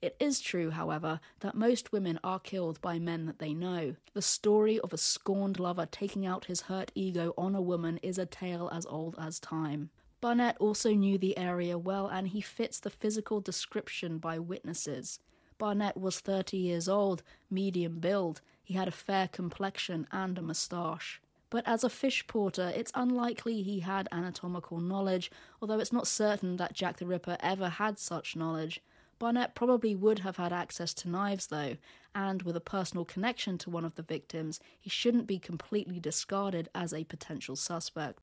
It is true, however, that most women are killed by men that they know. The story of a scorned lover taking out his hurt ego on a woman is a tale as old as time. Barnett also knew the area well and he fits the physical description by witnesses. Barnett was 30 years old, medium build, he had a fair complexion and a moustache. But as a fish porter, it's unlikely he had anatomical knowledge, although it's not certain that Jack the Ripper ever had such knowledge. Barnett probably would have had access to knives, though, and with a personal connection to one of the victims, he shouldn't be completely discarded as a potential suspect.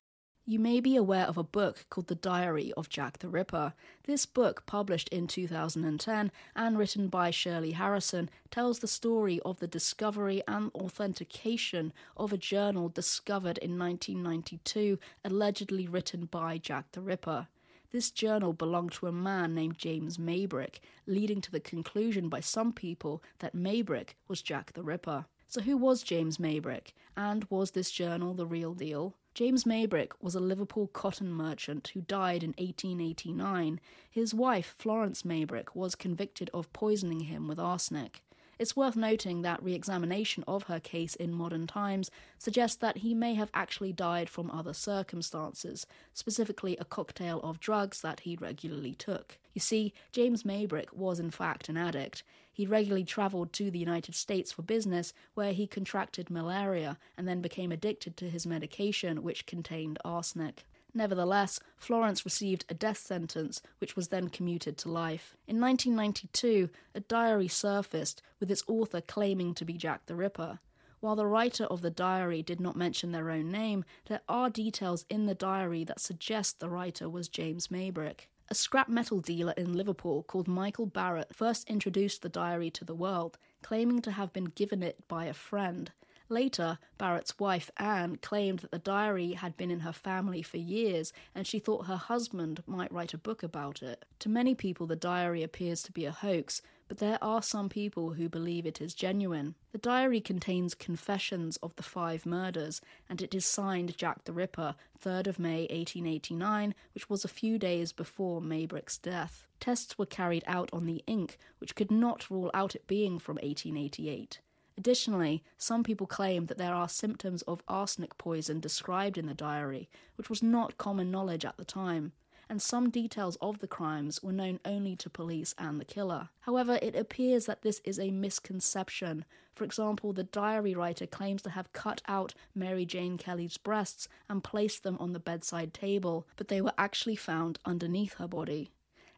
You may be aware of a book called The Diary of Jack the Ripper. This book, published in 2010 and written by Shirley Harrison, tells the story of the discovery and authentication of a journal discovered in 1992, allegedly written by Jack the Ripper. This journal belonged to a man named James Maybrick, leading to the conclusion by some people that Maybrick was Jack the Ripper. So, who was James Maybrick? And was this journal the real deal? James Maybrick was a Liverpool cotton merchant who died in 1889. His wife, Florence Maybrick, was convicted of poisoning him with arsenic. It's worth noting that re examination of her case in modern times suggests that he may have actually died from other circumstances, specifically a cocktail of drugs that he regularly took. You see, James Maybrick was in fact an addict. He regularly travelled to the United States for business, where he contracted malaria and then became addicted to his medication, which contained arsenic. Nevertheless, Florence received a death sentence, which was then commuted to life. In 1992, a diary surfaced with its author claiming to be Jack the Ripper. While the writer of the diary did not mention their own name, there are details in the diary that suggest the writer was James Maybrick. A scrap metal dealer in Liverpool called Michael Barrett first introduced the diary to the world, claiming to have been given it by a friend. Later, Barrett's wife, Anne, claimed that the diary had been in her family for years and she thought her husband might write a book about it. To many people, the diary appears to be a hoax, but there are some people who believe it is genuine. The diary contains confessions of the five murders, and it is signed Jack the Ripper, 3rd of May 1889, which was a few days before Maybrick's death. Tests were carried out on the ink, which could not rule out it being from 1888. Additionally, some people claim that there are symptoms of arsenic poison described in the diary, which was not common knowledge at the time, and some details of the crimes were known only to police and the killer. However, it appears that this is a misconception. For example, the diary writer claims to have cut out Mary Jane Kelly's breasts and placed them on the bedside table, but they were actually found underneath her body.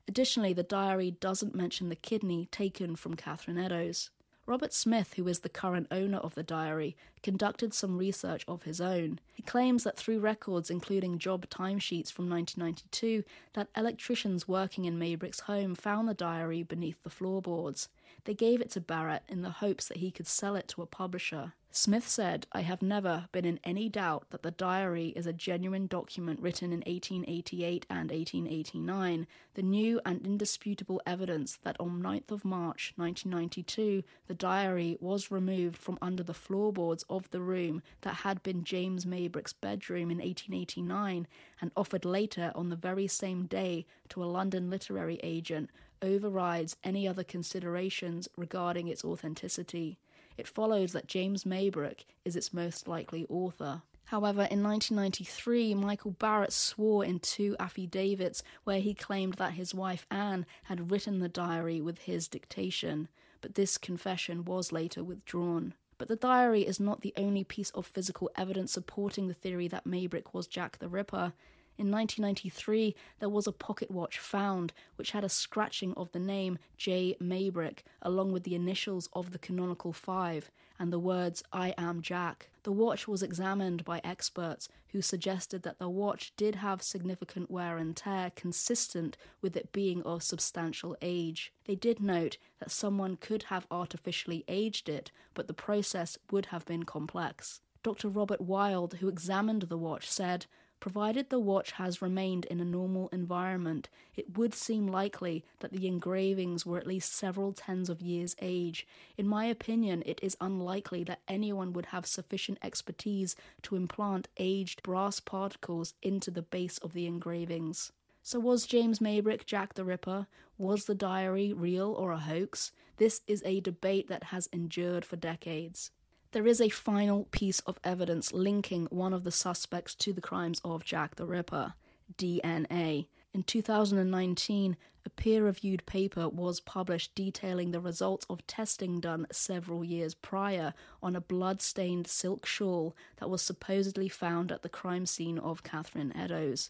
Additionally, the diary doesn't mention the kidney taken from Catherine Eddowes. Robert Smith, who is the current owner of the diary, conducted some research of his own. He claims that through records including job timesheets from 1992, that electricians working in Maybrick's home found the diary beneath the floorboards. They gave it to Barrett in the hopes that he could sell it to a publisher. Smith said, I have never been in any doubt that the diary is a genuine document written in 1888 and 1889, the new and indisputable evidence that on 9th of March 1992 the diary was removed from under the floorboards of the room that had been James Maybrick's bedroom in 1889 and offered later on the very same day to a London literary agent overrides any other considerations regarding its authenticity it follows that James Maybrick is its most likely author. However, in 1993, Michael Barrett swore in two affidavits where he claimed that his wife Anne had written the diary with his dictation, but this confession was later withdrawn. But the diary is not the only piece of physical evidence supporting the theory that Maybrick was Jack the Ripper. In 1993, there was a pocket watch found which had a scratching of the name J. Maybrick along with the initials of the canonical five and the words I am Jack. The watch was examined by experts who suggested that the watch did have significant wear and tear consistent with it being of substantial age. They did note that someone could have artificially aged it, but the process would have been complex. Dr. Robert Wild, who examined the watch, said, Provided the watch has remained in a normal environment, it would seem likely that the engravings were at least several tens of years' age. In my opinion, it is unlikely that anyone would have sufficient expertise to implant aged brass particles into the base of the engravings. So, was James Maybrick Jack the Ripper? Was the diary real or a hoax? This is a debate that has endured for decades. There is a final piece of evidence linking one of the suspects to the crimes of Jack the Ripper DNA. In 2019, a peer reviewed paper was published detailing the results of testing done several years prior on a blood stained silk shawl that was supposedly found at the crime scene of Catherine Eddowes.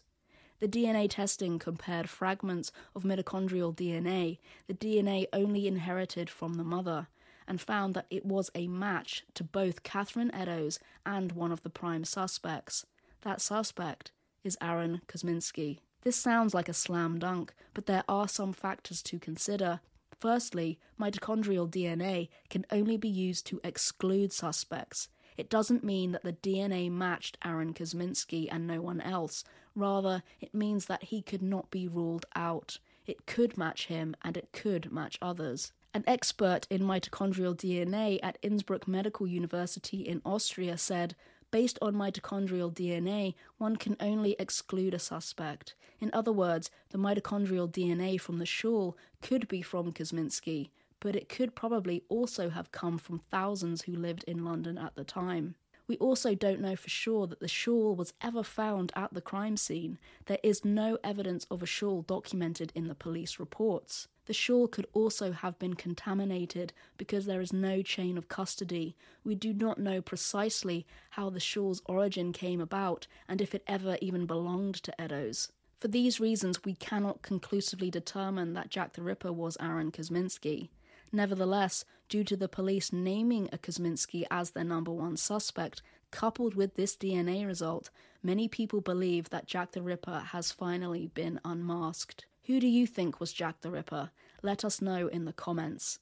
The DNA testing compared fragments of mitochondrial DNA, the DNA only inherited from the mother and found that it was a match to both Catherine Eddowes and one of the prime suspects. That suspect is Aaron Kosminski. This sounds like a slam dunk, but there are some factors to consider. Firstly, mitochondrial DNA can only be used to exclude suspects. It doesn't mean that the DNA matched Aaron Kosminski and no one else. Rather, it means that he could not be ruled out. It could match him and it could match others. An expert in mitochondrial DNA at Innsbruck Medical University in Austria said, Based on mitochondrial DNA, one can only exclude a suspect. In other words, the mitochondrial DNA from the shawl could be from Kosminski, but it could probably also have come from thousands who lived in London at the time. We also don't know for sure that the shawl was ever found at the crime scene. There is no evidence of a shawl documented in the police reports. The shawl could also have been contaminated because there is no chain of custody. We do not know precisely how the shawl's origin came about and if it ever even belonged to Eddowes. For these reasons, we cannot conclusively determine that Jack the Ripper was Aaron Kosminski. Nevertheless, due to the police naming a Kosminski as their number one suspect, coupled with this DNA result, many people believe that Jack the Ripper has finally been unmasked. Who do you think was Jack the Ripper? Let us know in the comments.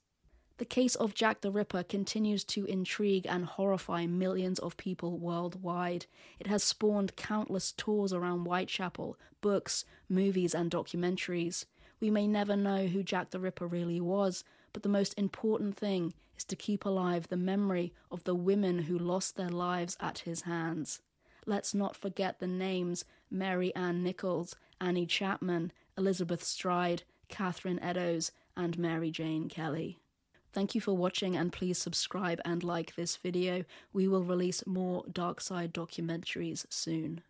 The case of Jack the Ripper continues to intrigue and horrify millions of people worldwide. It has spawned countless tours around Whitechapel, books, movies, and documentaries. We may never know who Jack the Ripper really was, but the most important thing is to keep alive the memory of the women who lost their lives at his hands. Let's not forget the names Mary Ann Nichols, Annie Chapman, Elizabeth Stride, Catherine Eddowes, and Mary Jane Kelly. Thank you for watching and please subscribe and like this video. We will release more Dark Side documentaries soon.